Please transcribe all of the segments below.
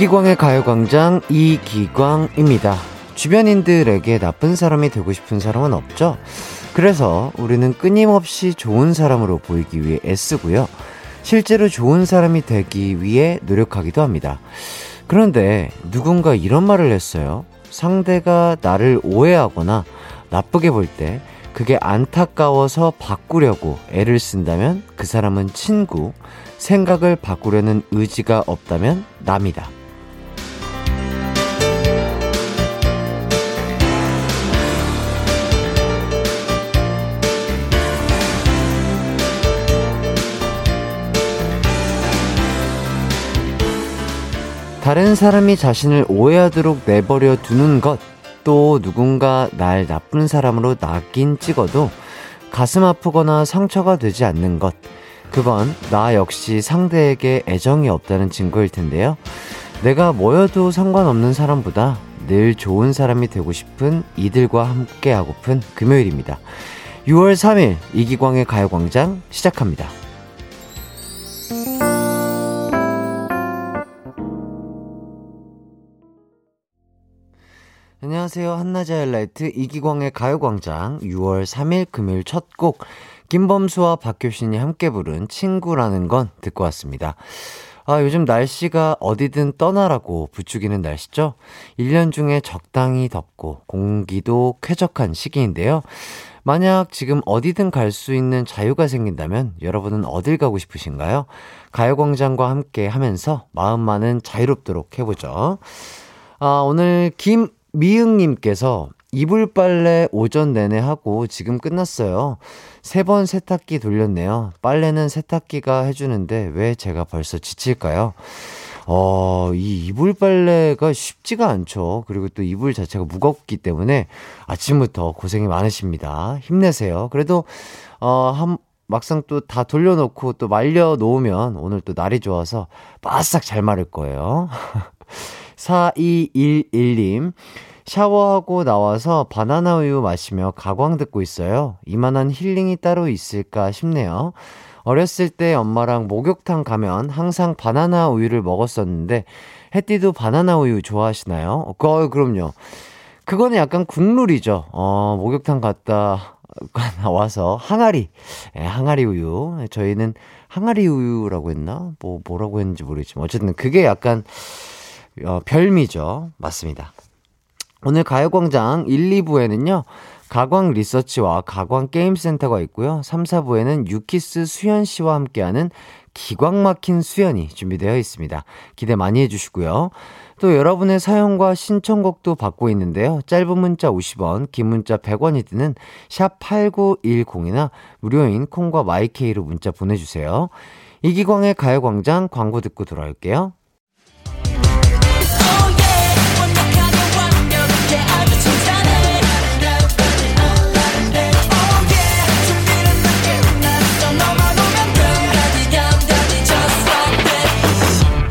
이기광의 가요광장 이기광입니다. 주변인들에게 나쁜 사람이 되고 싶은 사람은 없죠? 그래서 우리는 끊임없이 좋은 사람으로 보이기 위해 애쓰고요. 실제로 좋은 사람이 되기 위해 노력하기도 합니다. 그런데 누군가 이런 말을 했어요. 상대가 나를 오해하거나 나쁘게 볼 때 그게 안타까워서 바꾸려고 애를 쓴다면 그 사람은 친구, 생각을 바꾸려는 의지가 없다면 남이다. 다른 사람이 자신을 오해하도록 내버려 두는 것, 또 누군가 날 나쁜 사람으로 낙인 찍어도 가슴 아프거나 상처가 되지 않는 것, 그건 나 역시 상대에게 애정이 없다는 증거일 텐데요. 내가 뭐여도 상관없는 사람보다 늘 좋은 사람이 되고 싶은 이들과 함께 하고픈 금요일입니다. 6월 3일 이기광의 가요광장 시작합니다. 안녕하세요. 한낮의 하이라이트 이기광의 가요광장 6월 3일 금요일 첫 곡 김범수와 박효신이 함께 부른 친구라는 건 듣고 왔습니다. 아, 요즘 날씨가 어디든 떠나라고 부추기는 날씨죠? 1년 중에 적당히 덥고 공기도 쾌적한 시기인데요. 만약 지금 어디든 갈 수 있는 자유가 생긴다면 여러분은 어딜 가고 싶으신가요? 가요광장과 함께 하면서 마음만은 자유롭도록 해보죠. 아, 오늘 김 미응님께서 이불 빨래 오전 내내 하고 지금 끝났어요. 세 번 세탁기 돌렸네요. 빨래는 세탁기가 해주는데 왜 제가 벌써 지칠까요? 어, 이 이불 빨래가 쉽지가 않죠. 그리고 또 이불 자체가 무겁기 때문에 아침부터 고생이 많으십니다. 힘내세요. 그래도, 어, 한, 막상 또 다 돌려놓고 또 말려 놓으면 오늘 또 날이 좋아서 바싹 잘 마를 거예요. 4211님. 샤워하고 나와서 바나나 우유 마시며 가광 듣고 있어요. 이만한 힐링이 따로 있을까 싶네요. 어렸을 때 엄마랑 목욕탕 가면 항상 바나나 우유를 먹었었는데, 햇띠도 바나나 우유 좋아하시나요? 어, 그럼요. 그거는 약간 국룰이죠. 어, 목욕탕 갔다 나와서 항아리, 예, 항아리 우유. 저희는 항아리 우유라고 했나? 뭐, 뭐라고 했는지 모르겠지만. 어쨌든 그게 약간, 어, 별미죠. 맞습니다. 오늘 가요광장 1, 2부에는요, 가광 리서치와 가광 게임센터가 있고요. 3, 4부에는 유키스 수현 씨와 함께하는 기광 막힌 수연이 준비되어 있습니다. 기대 많이 해주시고요. 또 여러분의 사연과 신청곡도 받고 있는데요. 짧은 문자 50원, 긴 문자 100원이 드는 샵 8910이나 무료인 콩과 마이케이로 문자 보내주세요. 이기광의 가요광장 광고 듣고 돌아올게요.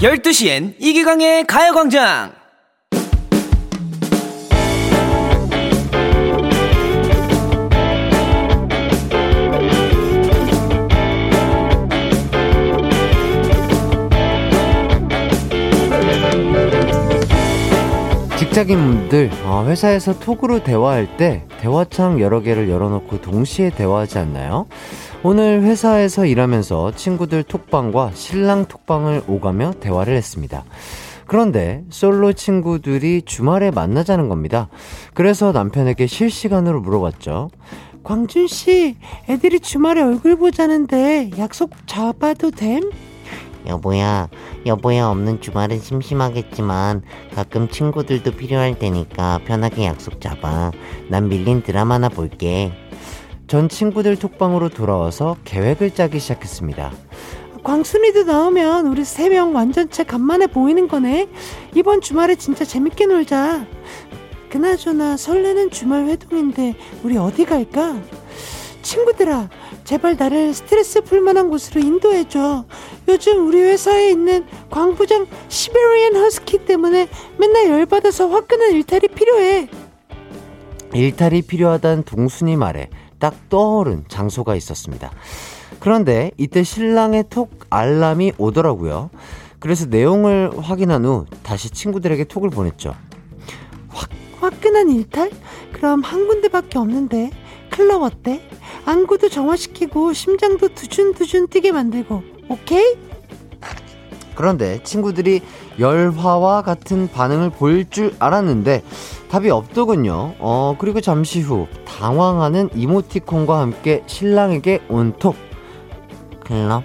12시엔 이기광의 가요광장! 직장인분들 어, 회사에서 톡으로 대화할 때 대화창 여러 개를 열어놓고 동시에 대화하지 않나요? 오늘 회사에서 일하면서 친구들 톡방과 신랑 톡방을 오가며 대화를 했습니다. 그런데 솔로 친구들이 주말에 만나자는 겁니다. 그래서 남편에게 실시간으로 물어봤죠. 광준 씨, 애들이 주말에 얼굴 보자는데 약속 잡아도 됨? 여보야, 여보야 없는 주말은 심심하겠지만 가끔 친구들도 필요할 테니까 편하게 약속 잡아. 난 밀린 드라마나 볼게. 전 친구들 톡방으로 돌아와서 계획을 짜기 시작했습니다. 광순이도 나오면 우리 세 명 완전체 간만에 보이는 거네. 이번 주말에 진짜 재밌게 놀자. 그나저나 설레는 주말 회동인데 우리 어디 갈까? 친구들아, 제발 나를 스트레스 풀만한 곳으로 인도해줘. 요즘 우리 회사에 있는 광부장 시베리안 허스키 때문에 맨날 열받아서 화끈한 일탈이 필요해. 일탈이 필요하단 동순이 말에 딱 떠오른 장소가 있었습니다. 그런데 이때 신랑의 톡 알람이 오더라고요. 그래서 내용을 확인한 후 다시 친구들에게 톡을 보냈죠. 확, 화끈한 일탈? 그럼 한 군데밖에 없는데 클럽 어때? 안구도 정화시키고 심장도 두준두준 뛰게 만들고 오케이? 그런데 친구들이 열화와 같은 반응을 볼줄 알았는데 답이 없더군요. 어, 그리고 잠시 후 당황하는 이모티콘과 함께 신랑에게 온 톡. 클럽?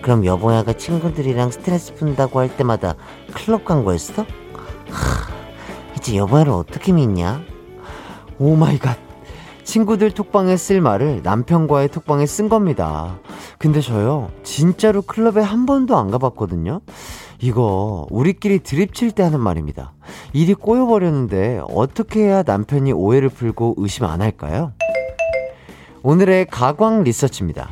그럼 여보야가 친구들이랑 스트레스 푼다고 할 때마다 클럽 간 거였어? 하, 이제 여보야를 어떻게 믿냐? Oh my god. 친구들 톡방에 쓸 말을 남편과의 톡방에 쓴 겁니다. 근데 저요, 진짜로 클럽에 한 번도 안 가봤거든요? 이거, 우리끼리 드립칠 때 하는 말입니다. 일이 꼬여버렸는데, 어떻게 해야 남편이 오해를 풀고 의심 안 할까요? 오늘의 가광 리서치입니다.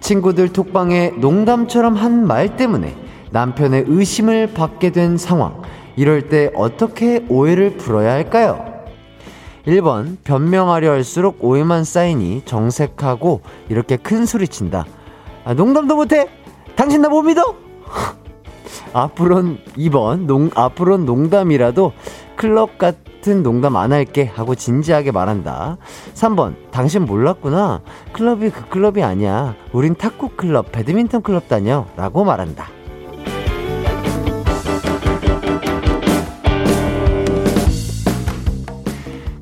친구들 톡방에 농담처럼 한 말 때문에 남편의 의심을 받게 된 상황. 이럴 때 어떻게 오해를 풀어야 할까요? 1번 변명하려 할수록 오해만 쌓이니 정색하고 이렇게 큰 소리 친다. 아, 농담도 못해? 당신 나 못 믿어? 앞으론 2번 농 앞으론 농담이라도 클럽 같은 농담 안 할게 하고 진지하게 말한다. 3번 당신 몰랐구나. 클럽이 그 클럽이 아니야. 우린 탁구 클럽, 배드민턴 클럽 다녀라고 말한다.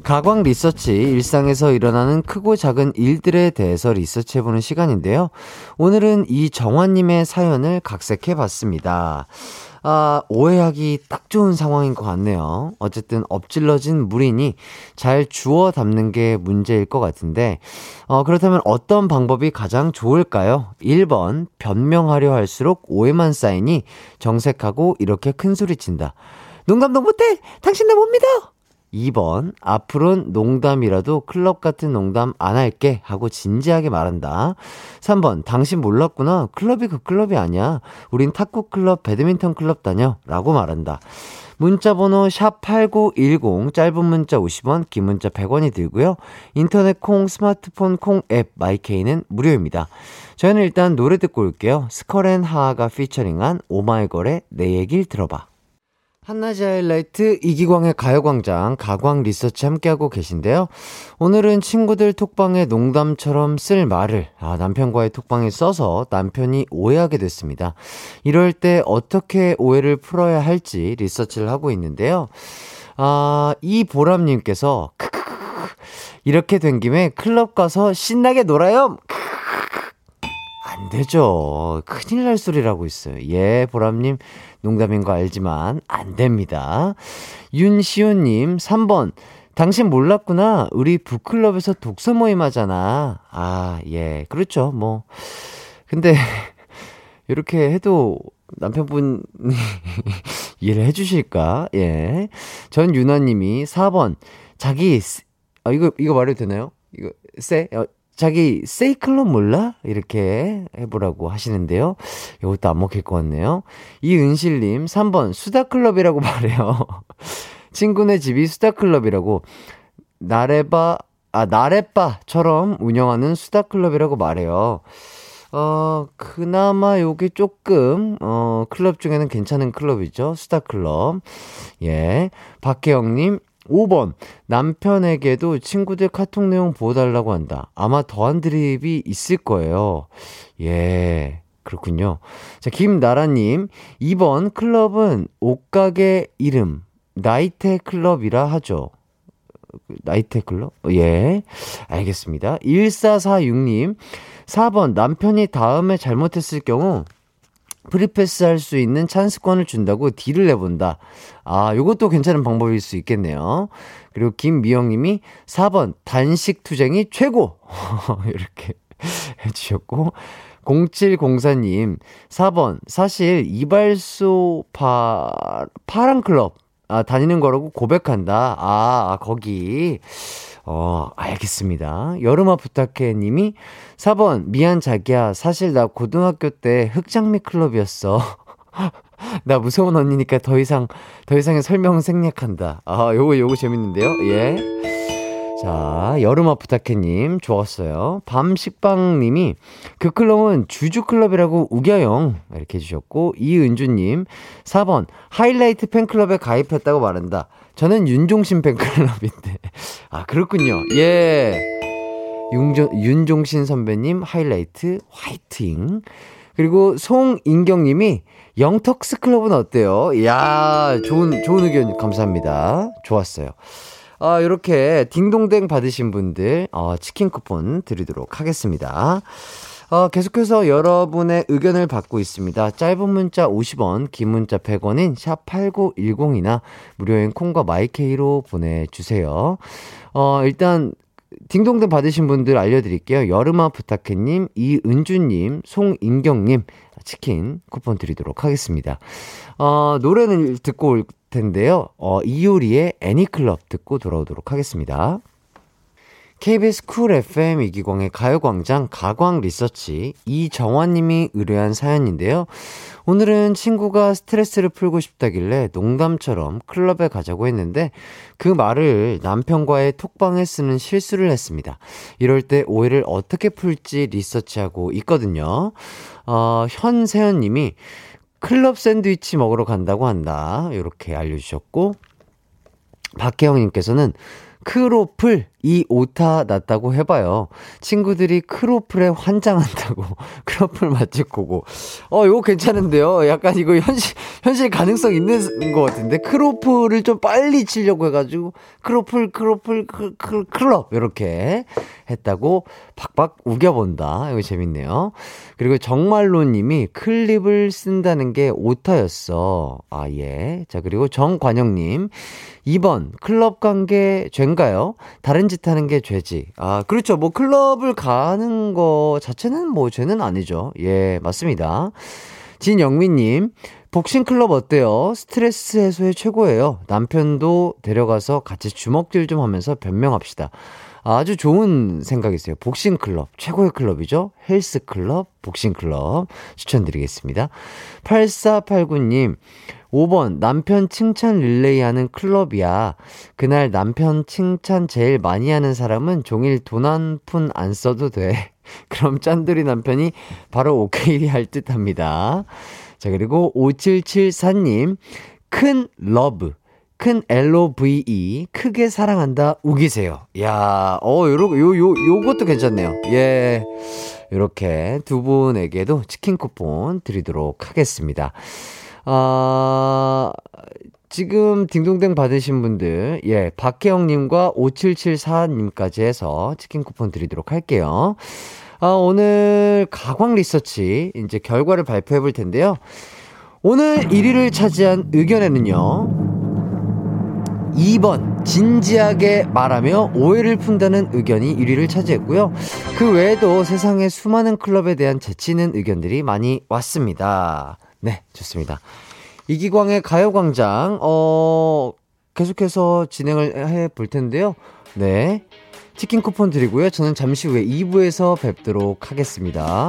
가광 리서치, 일상에서 일어나는 크고 작은 일들에 대해서 리서치해보는 시간인데요. 오늘은 이정환님의 사연을 각색해봤습니다. 아, 오해하기 딱 좋은 상황인 것 같네요. 어쨌든 엎질러진 물이니 잘 주워 담는 게 문제일 것 같은데, 어, 그렇다면 어떤 방법이 가장 좋을까요? 1번, 변명하려 할수록 오해만 쌓이니 정색하고 이렇게 큰 소리 친다. 농담도 못해! 당신 나 못 믿어! 2번, 앞으론 농담이라도 클럽 같은 농담 안 할게 하고 진지하게 말한다. 3번, 당신 몰랐구나. 클럽이 그 클럽이 아니야. 우린 탁구 클럽, 배드민턴 클럽 다녀. 라고 말한다. 문자 번호 샵8910, 짧은 문자 50원, 긴 문자 100원이 들고요. 인터넷 콩, 스마트폰 콩 앱, 마이케이는 무료입니다. 저희는 일단 노래 듣고 올게요. 스컬앤 하하가 피처링한 오마이걸의 내 얘길 들어봐. 한낮의 하이라이트 이기광의 가요광장 가광 리서치 함께하고 계신데요. 오늘은 친구들 톡방에 농담처럼 쓸 말을 아, 남편과의 톡방에 써서 남편이 오해하게 됐습니다. 이럴 때 어떻게 오해를 풀어야 할지 리서치를 하고 있는데요. 아, 이보람님께서 이렇게 된 김에 클럽 가서 신나게 놀아요. 안 되죠. 큰일 날 소리라고 있어요. 예, 보람님. 농담인 거 알지만 안 됩니다. 윤시호님 3번 당신 몰랐구나. 우리 북클럽에서 독서 모임 하잖아. 아, 예. 그렇죠. 뭐. 근데, 이렇게 해도 남편분이 이해를 해주실까? 예. 전 유나님이 4번. 자기, 아, 이거, 이거 말해도 되나요? 이거, 쎄? 어, 자기 세이클럽 몰라? 이렇게 해보라고 하시는데요. 이것도 안 먹힐 것 같네요. 이은실님, 3번 수다클럽이라고 말해요. 친구네 집이 수다클럽이라고 나래바, 아, 나래바처럼 운영하는 수다클럽이라고 말해요. 어, 그나마 요게 조금, 어, 클럽 중에는 괜찮은 클럽이죠. 수다클럽. 예. 박혜영님, 5번. 남편에게도 친구들 카톡 내용 보여달라고 한다. 아마 더한 드립이 있을 거예요. 예. 그렇군요. 자, 김나라님. 2번. 클럽은 옷가게 이름. 나이테 클럽이라 하죠. 나이테 클럽? 예. 알겠습니다. 1446님. 4번. 남편이 다음에 잘못했을 경우 free pass 할 수 있는 찬스권을 준다고 deal을 내본다. 아, 요것도 괜찮은 방법일 수 있겠네요. 그리고 김미영 님이 4번, 단식 투쟁이 최고! 이렇게 해주셨고, 0704님, 4번, 사실 이발소 파, 파랑클럽, 아, 다니는 거라고 고백한다. 아, 아 거기. 어, 알겠습니다. 여름아 부탁해 님이 4번, 미안 자기야. 사실 나 고등학교 때 흑장미 클럽이었어. 나 무서운 언니니까 더 이상, 더 이상의 설명 생략한다. 아, 요거, 요거 재밌는데요? 예. 자, 여름아 부탁해님, 좋았어요. 밤식빵님이, 그 클럽은 주주클럽이라고 우겨용. 이렇게 해주셨고, 이은주님, 4번, 하이라이트 팬클럽에 가입했다고 말한다. 저는 윤종신 팬클럽인데. 아, 그렇군요. 예. 윤종, 윤종신 선배님, 하이라이트, 화이팅. 그리고 송인경 님이, 영턱스 클럽은 어때요? 이야, 좋은, 좋은 의견 감사합니다. 좋았어요. 아, 이렇게 딩동댕 받으신 분들, 어, 치킨 쿠폰 드리도록 하겠습니다. 어, 계속해서 여러분의 의견을 받고 있습니다. 짧은 문자 50원, 긴 문자 100원인 샵8910이나 무료인 콩과 마이케이로 보내주세요. 어, 일단, 딩동댕 받으신 분들 알려드릴게요. 여름아 부탁해님, 이은주님, 송인경님, 치킨 쿠폰 드리도록 하겠습니다. 어, 노래는 듣고 올 텐데요. 어, 이효리의 애니클럽 듣고 돌아오도록 하겠습니다. KBS 쿨 FM 이기광의 가요광장 가광 리서치 이정환님이 의뢰한 사연인데요. 오늘은 친구가 스트레스를 풀고 싶다길래 농담처럼 클럽에 가자고 했는데 그 말을 남편과의 톡방에 쓰는 실수를 했습니다. 이럴 때 오해를 어떻게 풀지 리서치하고 있거든요. 어, 현세연님이 클럽 샌드위치 먹으러 간다고 한다. 이렇게 알려주셨고, 박혜영님께서는 크로플 이 오타 났다고 해봐요. 친구들이 크로플에 환장한다고 크로플 맛집 go go. 어, 이거 괜찮은데요? 약간 이거 현실, 현실 가능성 있는 것 같은데. 크로플을 좀 빨리 치려고 해가지고 크로플, 크로플, 크, 크, 클럽. 이렇게 했다고 박박 우겨본다. 이거 재밌네요. 그리고 정말로 님이 클럽을 쓴다는 게 오타였어. 아, 예. 자, 그리고 정관영님. 2번, 클럽 관계 죄인가요? 다른 짓 하는 게 죄지. 아, 그렇죠. 뭐 클럽을 가는 거 자체는 뭐 죄는 아니죠. 예, 맞습니다. 진영민님, 복싱 클럽 어때요? 스트레스 해소에 최고예요. 남편도 데려가서 같이 주먹질 좀 하면서 변명합시다. 아주 좋은 생각이세요. 복싱 클럽. 최고의 클럽이죠? 헬스 클럽, 복싱 클럽. 추천드리겠습니다. 8489님, 5번, 남편 칭찬 릴레이 하는 클럽이야. 그날 남편 칭찬 제일 많이 하는 사람은 종일 돈 한 푼 안 써도 돼. 그럼 짠돌이 남편이 바로 오케이 할 듯 합니다. 자, 그리고 5774님, 큰 love. 큰 LOVE, 크게 사랑한다, 우기세요. 야, 어, 요러, 요, 요, 요것도 괜찮네요. 예. 요렇게 두 분에게도 치킨 쿠폰 드리도록 하겠습니다. 아, 지금 딩동댕 받으신 분들, 예, 박혜영님과 5774님까지 해서 치킨 쿠폰 드리도록 할게요. 아, 오늘 가광 리서치, 이제 결과를 발표해 볼 텐데요. 오늘 1위를 차지한 의견에는요, 2번, 진지하게 말하며 오해를 푼다는 의견이 1위를 차지했고요. 그 외에도 세상의 수많은 클럽에 대한 재치있는 의견들이 많이 왔습니다. 네, 좋습니다. 이기광의 가요광장, 어, 계속해서 진행을 해 볼 텐데요. 네. 치킨 쿠폰 드리고요. 저는 잠시 후에 2부에서 뵙도록 하겠습니다.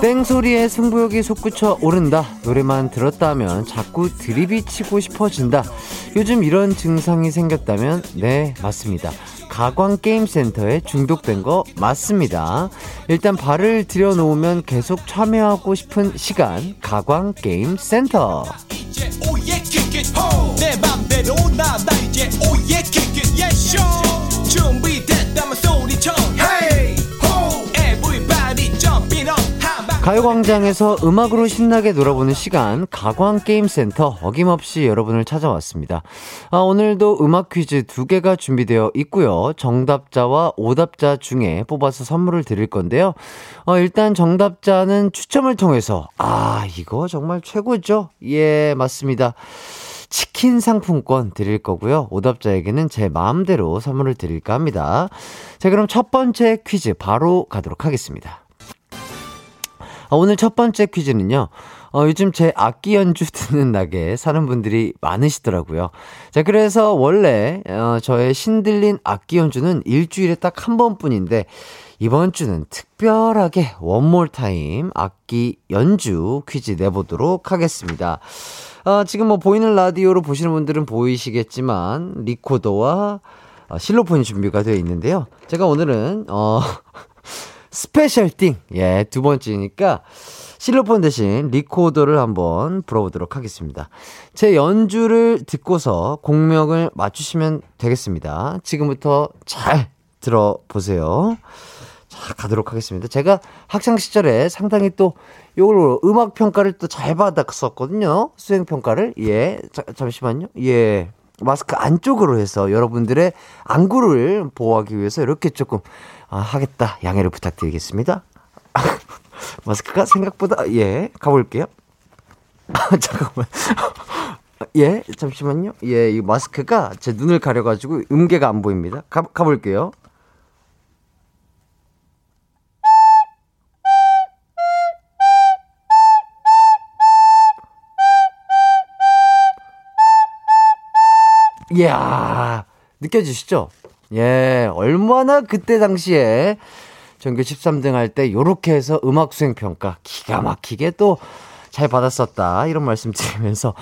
땡소리에 승부욕이 솟구쳐 오른다. 노래만 들었다 하면 자꾸 드립이 치고 싶어진다. 요즘 이런 증상이 생겼다면, 네, 맞습니다. 가광게임센터에 중독된 거 맞습니다. 일단 발을 들여놓으면 계속 참여하고 싶은 시간, 가광게임센터. 내 맘대로 나나 이제 오예 yes show 가요광장에서 음악으로 신나게 놀아보는 시간, 가광게임센터 어김없이 여러분을 찾아왔습니다. 아, 오늘도 음악 퀴즈 두 개가 준비되어 있고요. 정답자와 오답자 중에 뽑아서 선물을 드릴 건데요. 어, 일단 정답자는 추첨을 통해서, 아, 이거 정말 최고죠? 예, 맞습니다. 치킨 상품권 드릴 거고요. 오답자에게는 제 마음대로 선물을 드릴까 합니다. 자, 그럼 첫 번째 퀴즈 바로 가도록 하겠습니다. 아, 오늘 첫 번째 퀴즈는요. 어, 요즘 제 악기 연주 듣는 낙에 사는 분들이 많으시더라고요. 자, 그래서 원래, 어, 저의 신들린 악기 연주는 일주일에 딱 한 번뿐인데, 이번 주는 특별하게 원몰 타임 악기 연주 퀴즈 내보도록 하겠습니다. 어, 지금 뭐 보이는 라디오로 보시는 분들은 보이시겠지만, 리코더와 어, 실로폰이 준비가 되어 있는데요. 제가 오늘은, 어, special thing. 예, 두 번째니까 실로폰 대신 리코더를 한번 불어보도록 하겠습니다. 제 연주를 듣고서 곡명을 맞추시면 되겠습니다. 지금부터 잘 들어보세요. 자, 가도록 하겠습니다. 제가 학창 시절에 상당히 또 요걸로 음악 평가를 또 잘 받았었거든요. 수행 평가를. 예. 자, 잠시만요. 예. 마스크 안쪽으로 해서 여러분들의 안구를 보호하기 위해서 이렇게 조금 아, 하겠다. 양해를 부탁드리겠습니다. 마스크가 생각보다, 예, 가 볼게요. 아, 잠깐만. 예, 잠시만요. 예, 이 마스크가 제 눈을 가려가지고 음계가 안 보입니다. 가, 가볼게요. 이야, 느껴지시죠? 예, 얼마나 그때 당시에 전교 13등 할 때 요렇게 해서 음악 수행 평가 기가 막히게 또 잘 받았었다. 이런 말씀 드리면서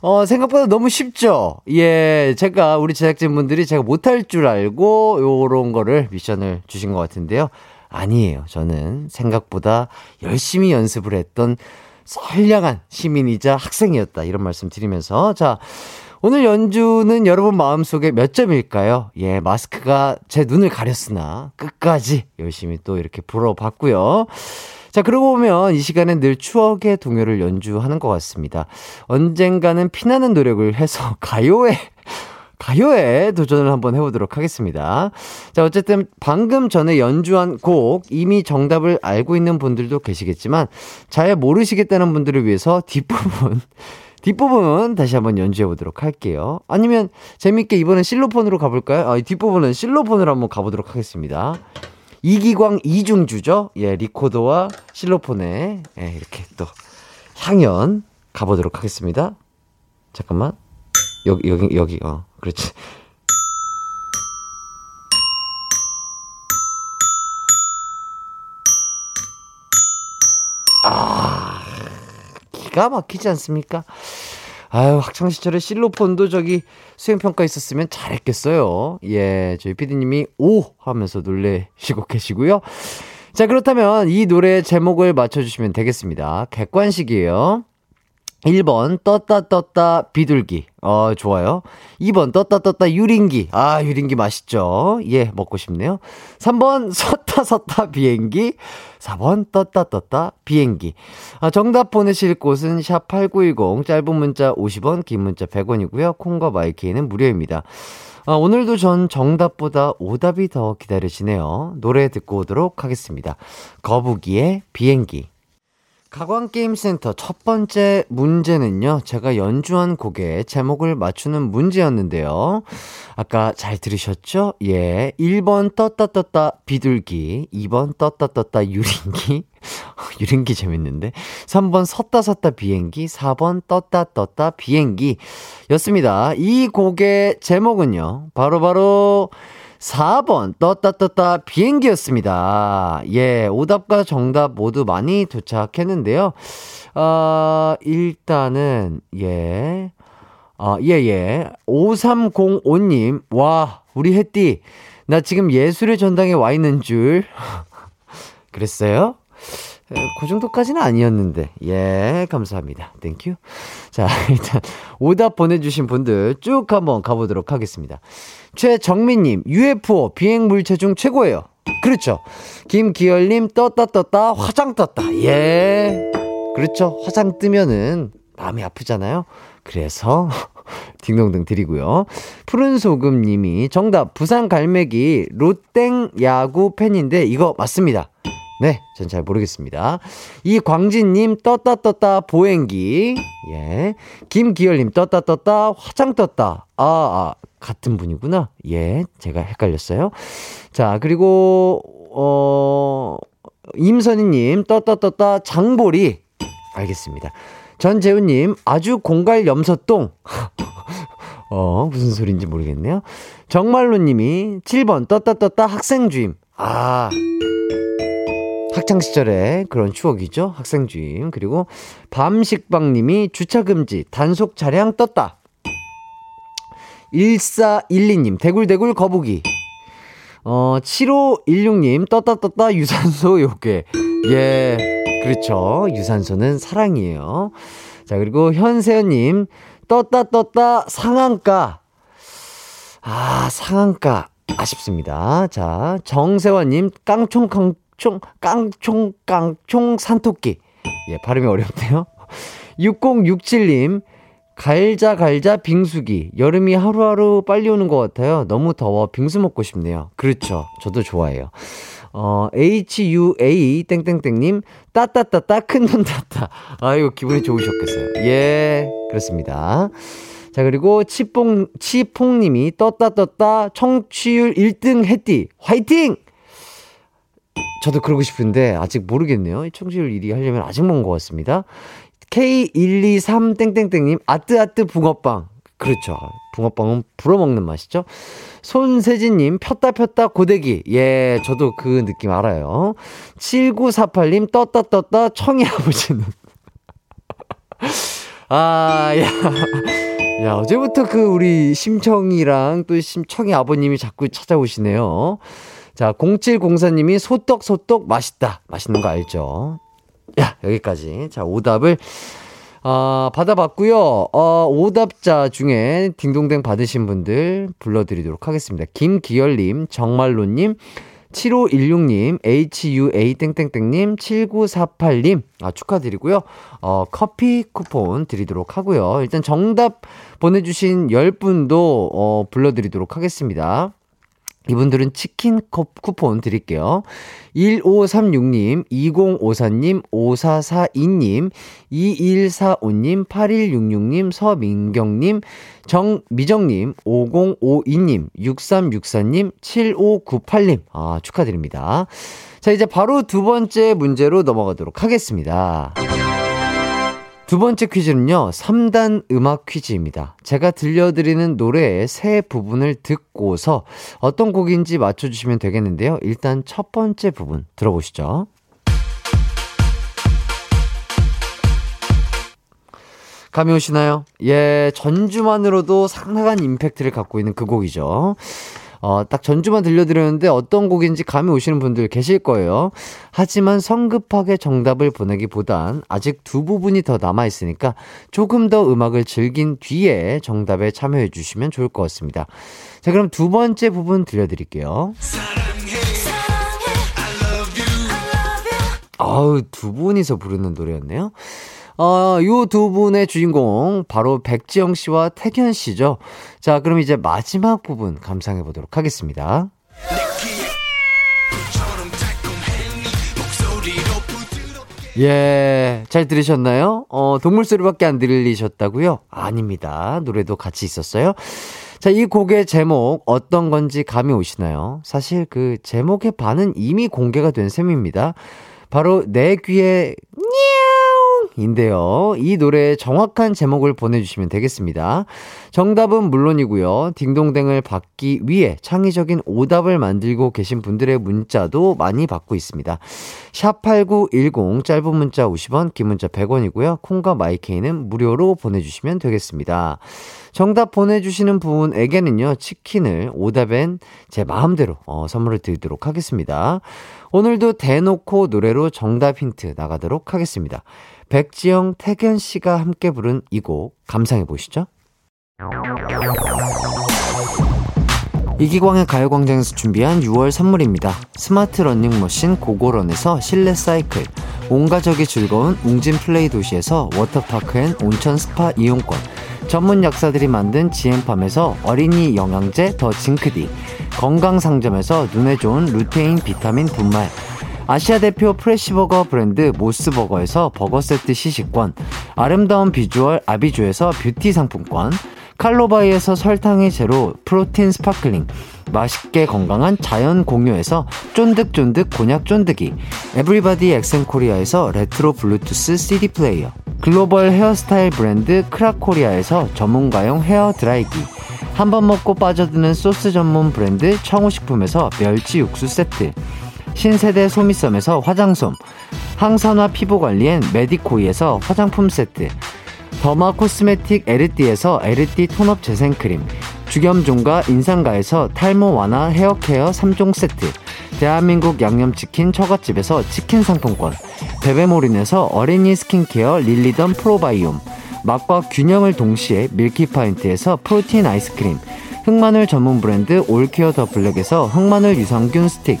어, 생각보다 너무 쉽죠? 예, 제가, 우리 제작진분들이 제가 못할 줄 알고 요런 거를 미션을 주신 것 같은데요. 아니에요. 저는 생각보다 열심히 연습을 했던 선량한 시민이자 학생이었다. 이런 말씀 드리면서. 자, 오늘 연주는 여러분 마음속에 몇 점일까요? 예, 마스크가 제 눈을 가렸으나 끝까지 열심히 또 이렇게 불어봤고요. 자, 그러고 보면 이 시간엔 늘 추억의 동요를 연주하는 것 같습니다. 언젠가는 피나는 노력을 해서 가요에 가요에 도전을 한번 해보도록 하겠습니다. 자, 어쨌든 방금 전에 연주한 곡 이미 정답을 알고 있는 분들도 계시겠지만 잘 모르시겠다는 분들을 위해서 뒷부분 뒷부분 다시 한번 연주해 보도록 할게요. 아니면 재밌게 이번엔 실로폰으로 가볼까요? 아, 뒷부분은 실로폰으로 한번 가보도록 하겠습니다. 이기광 이중주죠? 예, 리코더와 실로폰에 예, 이렇게 또 향연 가보도록 하겠습니다. 잠깐만. 여기, 여기, 여기, 어, 그렇지. 기가 막히지 않습니까? 아유, 학창시절에 실로폰도 저기 수행평가 있었으면 잘했겠어요. 예, 저희 피디님이 오! 하면서 놀래시고 계시고요. 자, 그렇다면 이 노래 제목을 맞춰주시면 되겠습니다. 객관식이에요. 1번 떴다 떴다 비둘기 어 좋아요. 2번 떴다 떴다 유린기. 아 유린기 맛있죠? 예 먹고 싶네요. 3번 섰다 섰다 비행기. 4번 떴다 떴다 비행기. 아 정답 보내실 곳은 샵8910 짧은 문자 50원 긴 문자 100원이고요. 콩과 마이케이는 무료입니다. 아, 오늘도 전 정답보다 오답이 더 기다려지네요. 노래 듣고 오도록 하겠습니다. 거북이의 비행기 가광게임센터 첫 번째 문제는요, 제가 연주한 곡의 제목을 맞추는 문제였는데요. 아까 잘 들으셨죠? 예. 1번 떴다 떴다 비둘기, 2번 떴다 떴다 유린기, 유린기 재밌는데, 3번 섰다 섰다 비행기, 4번 떴다 떴다 비행기 였습니다. 이 곡의 제목은요, 바로 바로 바로 4번 떴다 떴다 비행기였습니다. 예, 오답과 정답 모두 많이 도착했는데요. 어, 일단은 예. 아, 예, 예. 5305님, 와, 우리 햇띠, 나 지금 예술의 전당에 와 있는 줄. 그랬어요? 그 정도까지는 아니었는데. 예, 감사합니다. thank you. 자, 일단 오답 보내주신 분들 쭉 한번 가보도록 하겠습니다. 최정민님, UFO 비행 물체 중 최고예요. 그렇죠. 김기열님, 떴다, 떴다, 화장 떴다. 예. 그렇죠. 화장 뜨면은 마음이 아프잖아요. 그래서, 딩동댕 드리고요. 푸른 소금님이 정답, 부산 갈매기, 롯땡 야구 팬인데, 이거 맞습니다. 네, 전 잘 모르겠습니다. 이광진님, 떴다, 떴다, 보행기. 예. 김기열님, 떴다, 떴다, 화장 떴다. 아, 아, 같은 분이구나. 예, 제가 헷갈렸어요. 자, 그리고, 어, 임선희님, 떴다, 떴다, 장보리. 알겠습니다. 전재훈님, 아주 공갈 염소똥. 어, 무슨 소리인지 모르겠네요. 정말로님이 7번, 떴다, 떴다, 학생 주임. 아. 학창 시절에 그런 추억이죠. 학생 주임. 그리고 밤식빵 님이 주차 금지 단속 차량 떴다. 1412님 대굴대굴 거북이. 어 7516님 떴다 떴다 유산소 요괴. 예. 그렇죠. 유산소는 사랑이에요. 자, 그리고 현세연님 떴다 떴다 상한가. 아, 상한가. 아쉽습니다. 자, 정세환님 깡총 깡 총 깡총 깡총 산토끼. 예, 발음이 어렵네요. 6067님 갈자 갈자 빙수기. 여름이 하루하루 빨리 오는 것 같아요. 너무 더워 빙수 먹고 싶네요. 그렇죠. 저도 좋아해요. 어, HUA 땡땡땡님 따따따따 큰 눈 따따. 아이고 기분이 좋으셨겠어요. 예, 그렇습니다. 자, 그리고 치뽕, 치퐁님이 떴다 떴다 청취율 1등 했디. 화이팅! 저도 그러고 싶은데 아직 모르겠네요. 청취율 1위 하려면 아직 먼 것 같습니다. K123땡땡땡님 아뜨아뜨 붕어빵. 그렇죠. 붕어빵은 불어먹는 맛이죠. 손세진님, 폈다 폈다 고데기. 예, 저도 그 느낌 알아요. 7948님, 떴다 떴다 청이 아버지는. 아, 야. 야, 어제부터 그 우리 심청이랑 또 심청이 아버님이 자꾸 찾아오시네요. 자, 0704님이 소떡 소떡 맛있다. 맛있는 거 알죠? 야, 여기까지. 자, 오답을 어, 받아봤고요. 어, 오답자 중에 딩동댕 받으신 분들 불러드리도록 하겠습니다. 김기열님, 정말로님, 7516님, HUA 땡땡땡님, 7948님, 아, 축하드리고요. 어, 커피 쿠폰 드리도록 하고요. 일단 정답 보내주신 10분도, 어, 불러드리도록 하겠습니다. 이분들은 치킨 쿠폰 드릴게요. 1536님, 2054님, 5442님, 2145님, 8166님, 서민경님, 정미정님, 5052님, 6364님, 7598님. 아, 축하드립니다. 자, 이제 바로 두 번째 문제로 넘어가도록 하겠습니다. 두 번째 퀴즈는요, 3단 음악 퀴즈입니다. 제가 들려드리는 노래의 세 부분을 듣고서 어떤 곡인지 맞춰주시면 되겠는데요. 일단 첫 번째 부분 들어보시죠. 감이 오시나요? 예, 전주만으로도 상당한 임팩트를 갖고 있는 그 곡이죠. 어, 딱 전주만 들려드렸는데 어떤 곡인지 감이 오시는 분들 계실 거예요. 하지만 성급하게 정답을 보내기보단 아직 두 부분이 더 남아있으니까 조금 더 음악을 즐긴 뒤에 정답에 참여해 주시면 좋을 것 같습니다. 자, 그럼 두 번째 부분 들려드릴게요. 아우, 두 분이서 부르는 노래였네요. 어, 요 두 분의 주인공, 바로 백지영 씨와 태견 씨죠. 자, 그럼 이제 마지막 부분 감상해 보도록 하겠습니다. 예, 잘 들으셨나요? 어, 동물 소리밖에 안 들리셨다고요? 아닙니다. 노래도 같이 있었어요. 자, 이 곡의 제목 어떤 건지 감이 오시나요? 사실 그 제목의 반은 이미 공개가 된 셈입니다. 바로 내 귀에 인데요. 이 노래의 정확한 제목을 보내주시면 되겠습니다. 정답은 물론이고요. 딩동댕을 받기 위해 창의적인 오답을 만들고 계신 분들의 문자도 많이 받고 있습니다. 샵8910 짧은 문자 50원, 긴 문자 100원이고요. 콩과 마이케이는 무료로 보내주시면 되겠습니다. 정답 보내주시는 분에게는요, 치킨을 오답엔 제 마음대로 어, 선물을 드리도록 하겠습니다. 오늘도 대놓고 노래로 정답 힌트 나가도록 하겠습니다. 백지영, 택연 씨가 함께 부른 이 곡 감상해 보시죠. 이기광의 가요광장에서 준비한 6월 선물입니다. 스마트 러닝머신 고고런에서 실내 사이클, 온 가족이 즐거운 웅진 플레이 도시에서 워터파크 and 온천 스파 이용권, 전문 약사들이 만든 지엠팜에서 어린이 영양제 더 징크디, 건강상점에서 눈에 좋은 루테인 비타민 분말, 아시아 대표 프레시버거 브랜드 모스버거에서 버거 세트 시식권, 아름다운 비주얼 아비주에서 뷰티 상품권, 칼로바이에서 설탕이 제로 프로틴 스파클링, 맛있게 건강한 자연 공유에서 쫀득쫀득 곤약 쫀득이, 에브리바디 엑센코리아에서 레트로 블루투스 CD 플레이어, 글로벌 헤어스타일 브랜드 크라코리아에서 전문가용 헤어 드라이기, 한 번 먹고 빠져드는 소스 전문 브랜드 청우식품에서 멸치 육수 세트, 신세대 소미섬에서 화장솜, 항산화 피부관리엔 메디코이에서 화장품 세트, 더마 코스메틱 에르띠에서 에르띠 tone up 재생크림, 주겸종과 인상가에서 탈모 완화 헤어케어 3종 세트, 대한민국 양념치킨 처갓집에서 치킨 상품권, 베베모린에서 어린이 스킨케어 릴리던 프로바이옴, 맛과 균형을 동시에 밀키파인트에서 프로틴 아이스크림, 흑마늘 전문 브랜드 올케어 더 블랙에서 흑마늘 유산균 스틱,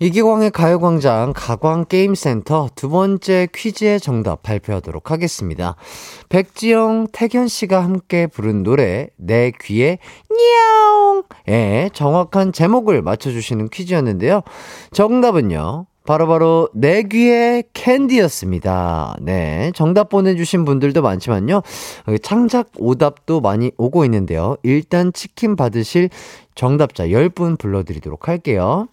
이기광의 가요광장 가광게임센터 두 번째 퀴즈의 정답 발표하도록 하겠습니다. 백지영, 택연 씨가 함께 부른 노래 내 귀에 냐옹의 정확한 제목을 맞춰주시는 퀴즈였는데요. 정답은요. 바로 바로 내 귀에 캔디였습니다. 네. 정답 보내주신 분들도 많지만요. 창작 오답도 많이 오고 있는데요. 일단 치킨 받으실 정답자 10분 불러드리도록 할게요.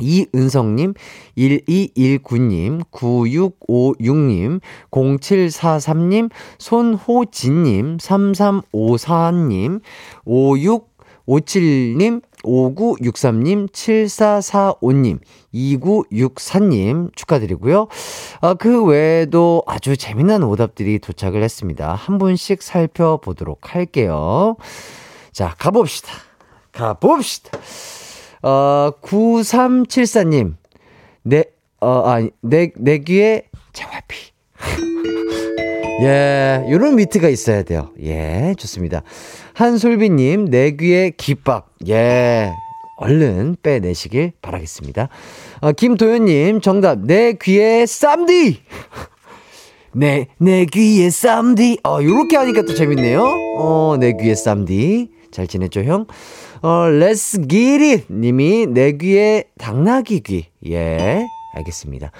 이은성님, 1219님, 9656님, 0743님, 손호진님, 3354님, 5657님, 5963님, 7445님, 2964님 축하드리고요. 아, 그 외에도 아주 재미난 오답들이 도착을 했습니다. 한 분씩 살펴보도록 할게요. 자, 가봅시다. 가봅시다. 어, 9374님, 내, 어, 아니, 내, 내 귀에 JYP. 예, 요런 위트가 있어야 돼요. 예, 좋습니다. 한솔비님, 내 귀에 귓밥. 예, 얼른 빼내시길 바라겠습니다. 어, 김도현님, 정답, 내 귀에 쌈디! 내, 내 귀에 쌈디. 어, 요렇게 하니까 또 재밌네요. 어, 내 귀에 쌈디. 잘 지냈죠, 형? 어, let's get it 님이 내 귀에 당나귀 귀. 예. 알겠습니다.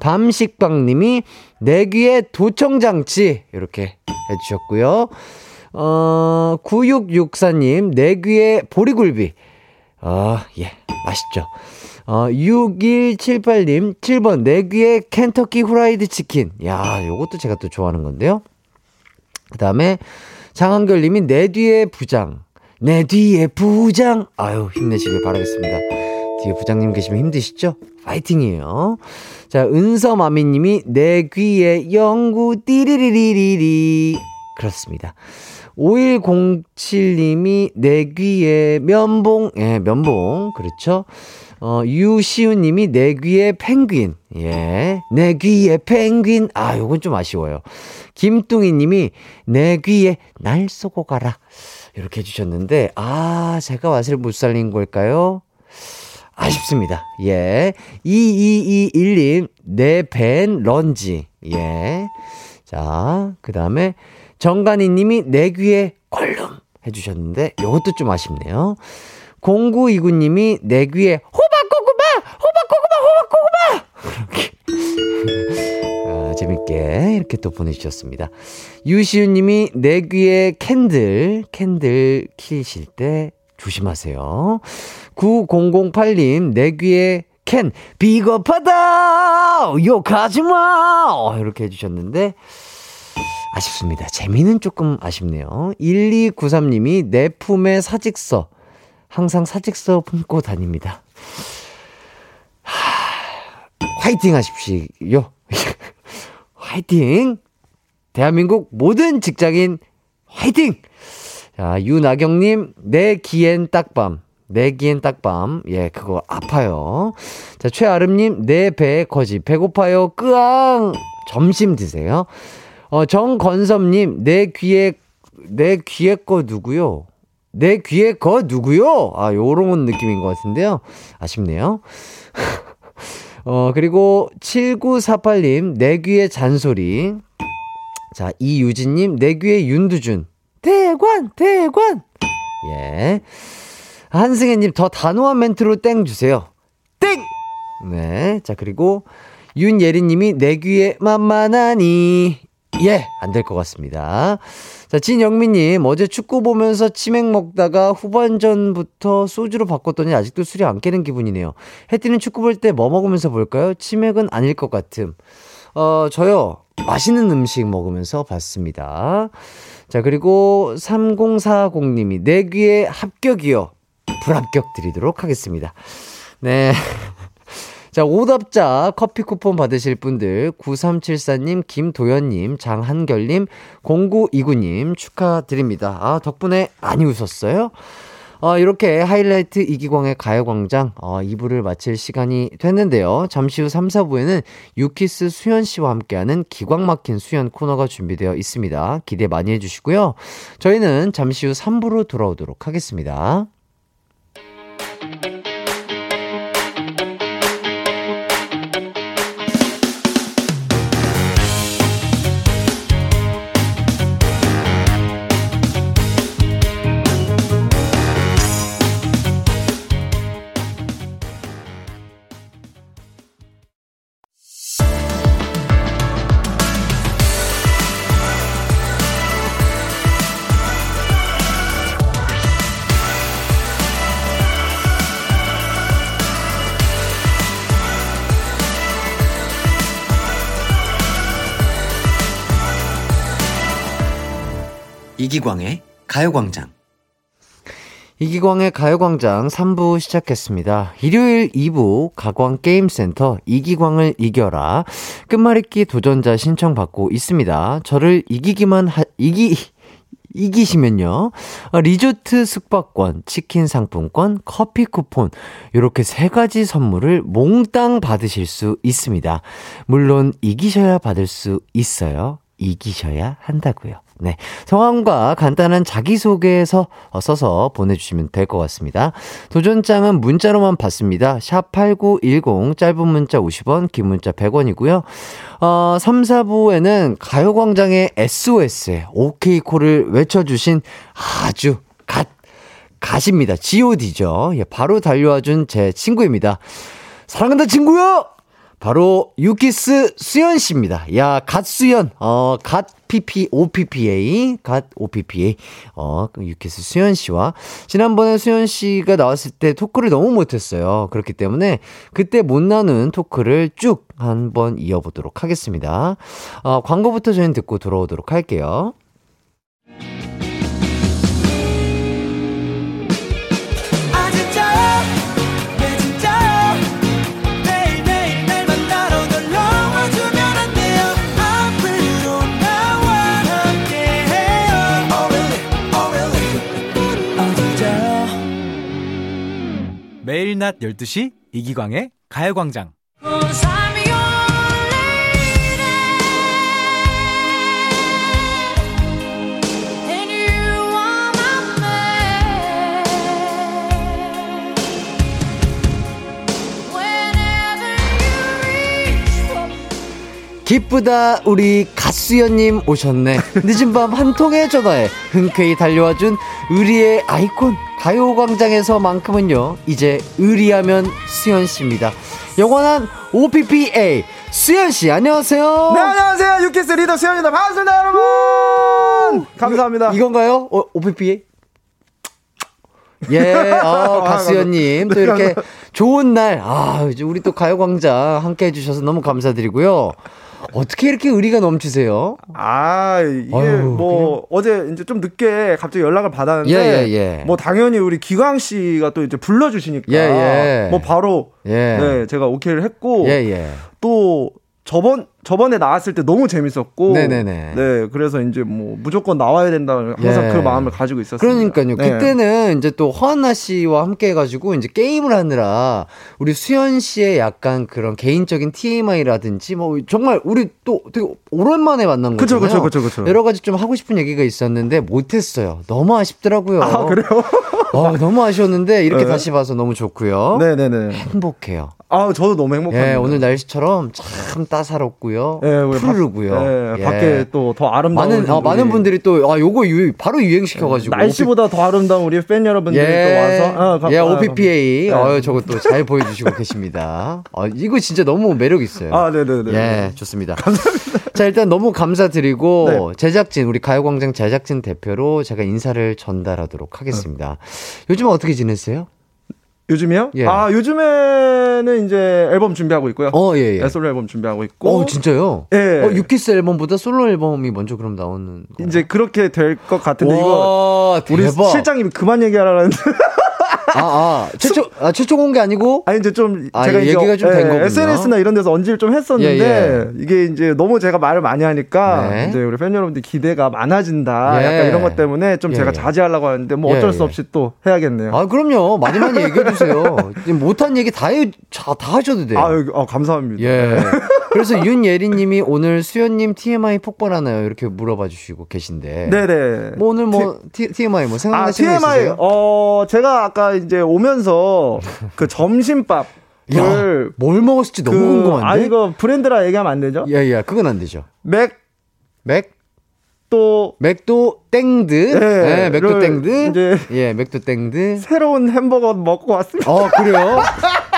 밤식빵 님이 내 귀에 도청장치. 이렇게 해주셨고요. 어, 9664님, 내 귀에 보리굴비. 어, 예. 맛있죠. 어, 6178님, 7번, 내 귀에 켄터키 후라이드 치킨. 야, 요것도 제가 또 좋아하는 건데요. 그 다음에, 장한결님이 내 뒤에 부장. 내 뒤에 부장. 아유, 힘내시길 바라겠습니다. 뒤에 부장님 계시면 힘드시죠? 파이팅이에요. 자, 은서마미님이 내 귀에 영구 띠리리리리리. 그렇습니다. 5107님이 내 귀에 면봉. 예, 면봉. 그렇죠. 어, 유시우님이 내 귀에 펭귄. 예. 내 귀에 펭귄. 아, 요건 좀 아쉬워요. 김뚱이님이 내 귀에 날 쏘고 가라. 이렇게 해주셨는데, 아, 제가 맛을 못 살린 걸까요? 아쉽습니다. 예. 2221님, 내밴 런지. 예. 자, 그 다음에 정간희 님이 내 귀에 꼴름 해주셨는데, 요것도 좀 아쉽네요. 0929님이 내 귀에 호박고구마! 호박고구마! 호박고구마! 아, 재밌게 이렇게 또 보내주셨습니다. 유시우님이 내 귀에 candle, candle 키실 때 조심하세요. 9008님, 내 귀에 캔, 비겁하다! 욕하지 마! 어, 이렇게 해주셨는데, 아쉽습니다. 재미는 조금 아쉽네요. 1293님이 내 품에 사직서, 항상 사직서 품고 다닙니다. 하, 화이팅 하십시오. 화이팅! 대한민국 모든 직장인 화이팅! 자, 윤아경님, 내 기엔 딱밤. 내 기엔 딱밤. 예, 그거 아파요. 자, 최아름님, 내 배에 거지. 배고파요. 끄앙! 점심 드세요. 어, 정건섭님, 내 귀에, 내 귀에 거 누구요? 내 귀에 거 누구요? 아, 요런 느낌인 것 같은데요. 아쉽네요. 어, 그리고 7948님, 내 귀에 잔소리. 자, 이유진님, 내 귀에 윤두준. 대관, 대관! 예. 한승혜님, 더 단호한 멘트로 땡 주세요. 땡! 네. 자, 그리고 윤예리님이 내 귀에 만만하니. 예, 안 될 것 같습니다. 자, 진영민님, 어제 축구 보면서 치맥 먹다가 후반전부터 소주로 바꿨더니 아직도 술이 안 깨는 기분이네요. 해띠는 축구 볼 때 뭐 먹으면서 볼까요? 치맥은 아닐 것 같음. 어, 저요, 맛있는 음식 먹으면서 봤습니다. 자, 그리고 3040님이 내 귀에 합격이요. 불합격 드리도록 하겠습니다. 네. 자, 오답자 커피 쿠폰 받으실 분들 9374님, 김도현님, 장한결님, 0929님 축하드립니다. 아, 덕분에 많이 웃었어요. 어, 이렇게 하이라이트 이기광의 가요광장 어, 2부를 마칠 시간이 됐는데요. 잠시 후 3, 4부에는 유키스 수현 씨와 함께하는 기광 막힌 수현 코너가 준비되어 있습니다. 기대 많이 해주시고요. 저희는 잠시 후 3부로 돌아오도록 하겠습니다. 이기광의 가요광장. 이기광의 가요광장 3부 시작했습니다. 일요일 2부 가광게임센터 이기광을 이겨라. 끝말잇기 도전자 신청받고 있습니다. 저를 이기기만 하, 이기, 이기시면요. 어, 리조트 숙박권, 치킨 상품권, 커피 쿠폰, 요렇게 세 가지 선물을 몽땅 받으실 수 있습니다. 물론 이기셔야 받을 수 있어요. 이기셔야 한다고요. 네. 성함과 간단한 자기소개서 어, 써서 보내주시면 될 것 같습니다. 도전장은 문자로만 받습니다. 샵8910, 짧은 문자 50원, 긴 문자 100원이고요. 어, 3, 4부에는 가요광장의 SOS에 OK콜을 외쳐주신 아주 갓, 갓입니다. GOD죠. 예, 바로 달려와준 제 친구입니다. 사랑한다, 친구야! 바로 유키스 수현 씨입니다. 야, God 수현, 어, God PP, OPPA, God OPPA, 어, 그 유키스 수연 씨와 지난번에 수연 씨가 나왔을 때 토크를 너무 못했어요. 그렇기 때문에 그때 못 나눈 토크를 쭉 한번 이어보도록 하겠습니다. 어, 광고부터 저희는 듣고 돌아오도록 할게요. 매일 낮 12시 이기광의 가요광장. 기쁘다 우리 갓수연님 오셨네 늦은 밤 한 통의 전화에 흔쾌히 달려와준 의리의 아이콘 가요광장에서만큼은요 이제 의리하면 수연씨입니다 영원한 OPPA 수연씨 안녕하세요 네, 안녕하세요. 유키스 리더 수현입니다. 반갑습니다, 여러분! 감사합니다. 이건가요? 어, OPPA? 예, 어, 가수연님. 또 이렇게 좋은 날, 아, 이제 우리 또 가요광장 함께 해주셔서 너무 감사드리고요. 어떻게 이렇게 의리가 넘치세요? 아, 이게 아유, 뭐 어제 이제 좀 늦게 갑자기 연락을 받았는데 예, 예, 예. 뭐 당연히 우리 기광 씨가 또 이제 불러 주시니까 예, 예. 뭐 바로 예. 네, 제가 오케이를 했고. 또 저번 저번에 나왔을 때 너무 재밌었고 네네네. 네, 그래서 이제 뭐 무조건 나와야 된다 항상 예. 그 마음을 가지고 있었어요. 그러니까요. 그때는 이제 또 허한나 씨와 함께 해가지고 이제 게임을 하느라 우리 수현 씨의 약간 그런 개인적인 TMI라든지 뭐 정말 우리 또 되게 오랜만에 만난 거잖아요. 그쵸, 그쵸, 그쵸. 여러 가지 좀 하고 싶은 얘기가 있었는데 못했어요. 너무 아쉽더라고요. 아, 그래요? 아, 너무 아쉬웠는데 이렇게 네. 다시 봐서 너무 좋고요. 네, 네, 네. 행복해요. 아, 저도 너무 행복합니다. 예, 오늘 날씨처럼 참 따사롭고요. 예, 푸르고요. 예, 예. 밖에 또 더 아름다운 많은 어, 우리 많은 분들이 또 아 요거 유, 바로 유행시켜가지고 날씨보다 더 아름다운 우리 팬 여러분들이 또 와서 어, 가- 예, 아, OPPA. 네. 어, 저거 또 잘 보여주시고 계십니다. 어, 이거 진짜 너무 매력 있어요. 아, 네네네. 예, 좋습니다. 자, 일단 너무 감사드리고, 네. 제작진, 우리 가요광장 제작진 대표로 제가 인사를 전달하도록 하겠습니다. 요즘 어떻게 지냈어요? 요즘이요? 예. 아, 요즘에는 이제 앨범 준비하고 있고요. 어, 예, 예. 네, 솔로 앨범 준비하고 있고. 어, 진짜요? 예. 어, 유키스 앨범보다 솔로 앨범이 먼저 그럼 나오는. 이제 그렇게 될 것 같은데 이거 와, 우리 대박. 실장님이 그만 얘기하라는데 아, 아, 최초, 아, 최초 공개 아니고? 아니 이제 좀 아, 제가 얘기가 좀된 거군요. SNS나 이런 데서 언지를 좀 했었는데 예, 예. 이게 이제 너무 제가 말을 많이 하니까 네. 이제 우리 팬 여러분들 기대가 많아진다 예. 약간 이런 것 때문에 좀 예, 제가 예. 자제하려고 하는데 뭐 예, 어쩔 수 예. 없이 또 해야겠네요. 아, 그럼요. 많이 많이 얘기해주세요. 못한 얘기 다, 해, 다, 다 하셔도 돼요. 아, 아, 감사합니다. 예. 그래서 윤예리님이 오늘 수현님 TMI 폭발하나요? 이렇게 물어봐 주시고 계신데. 네네. 뭐 오늘 뭐 T, TMI 뭐 아, 생각나시는 거 TMI, 있으세요? 어, 제가 아까 이제 오면서 그 점심밥을. 야, 뭘 먹었을지 너무 그- 궁금한데. 아, 이거 브랜드라 얘기하면 안 되죠? 예, 예, 그건 안 되죠. 맥, 맥, 또, 맥도 땡드. 예, 예, 맥도 를 땡드. 이제 예, 맥도 땡드. 새로운 햄버거 먹고 왔습니다. 어, 그래요?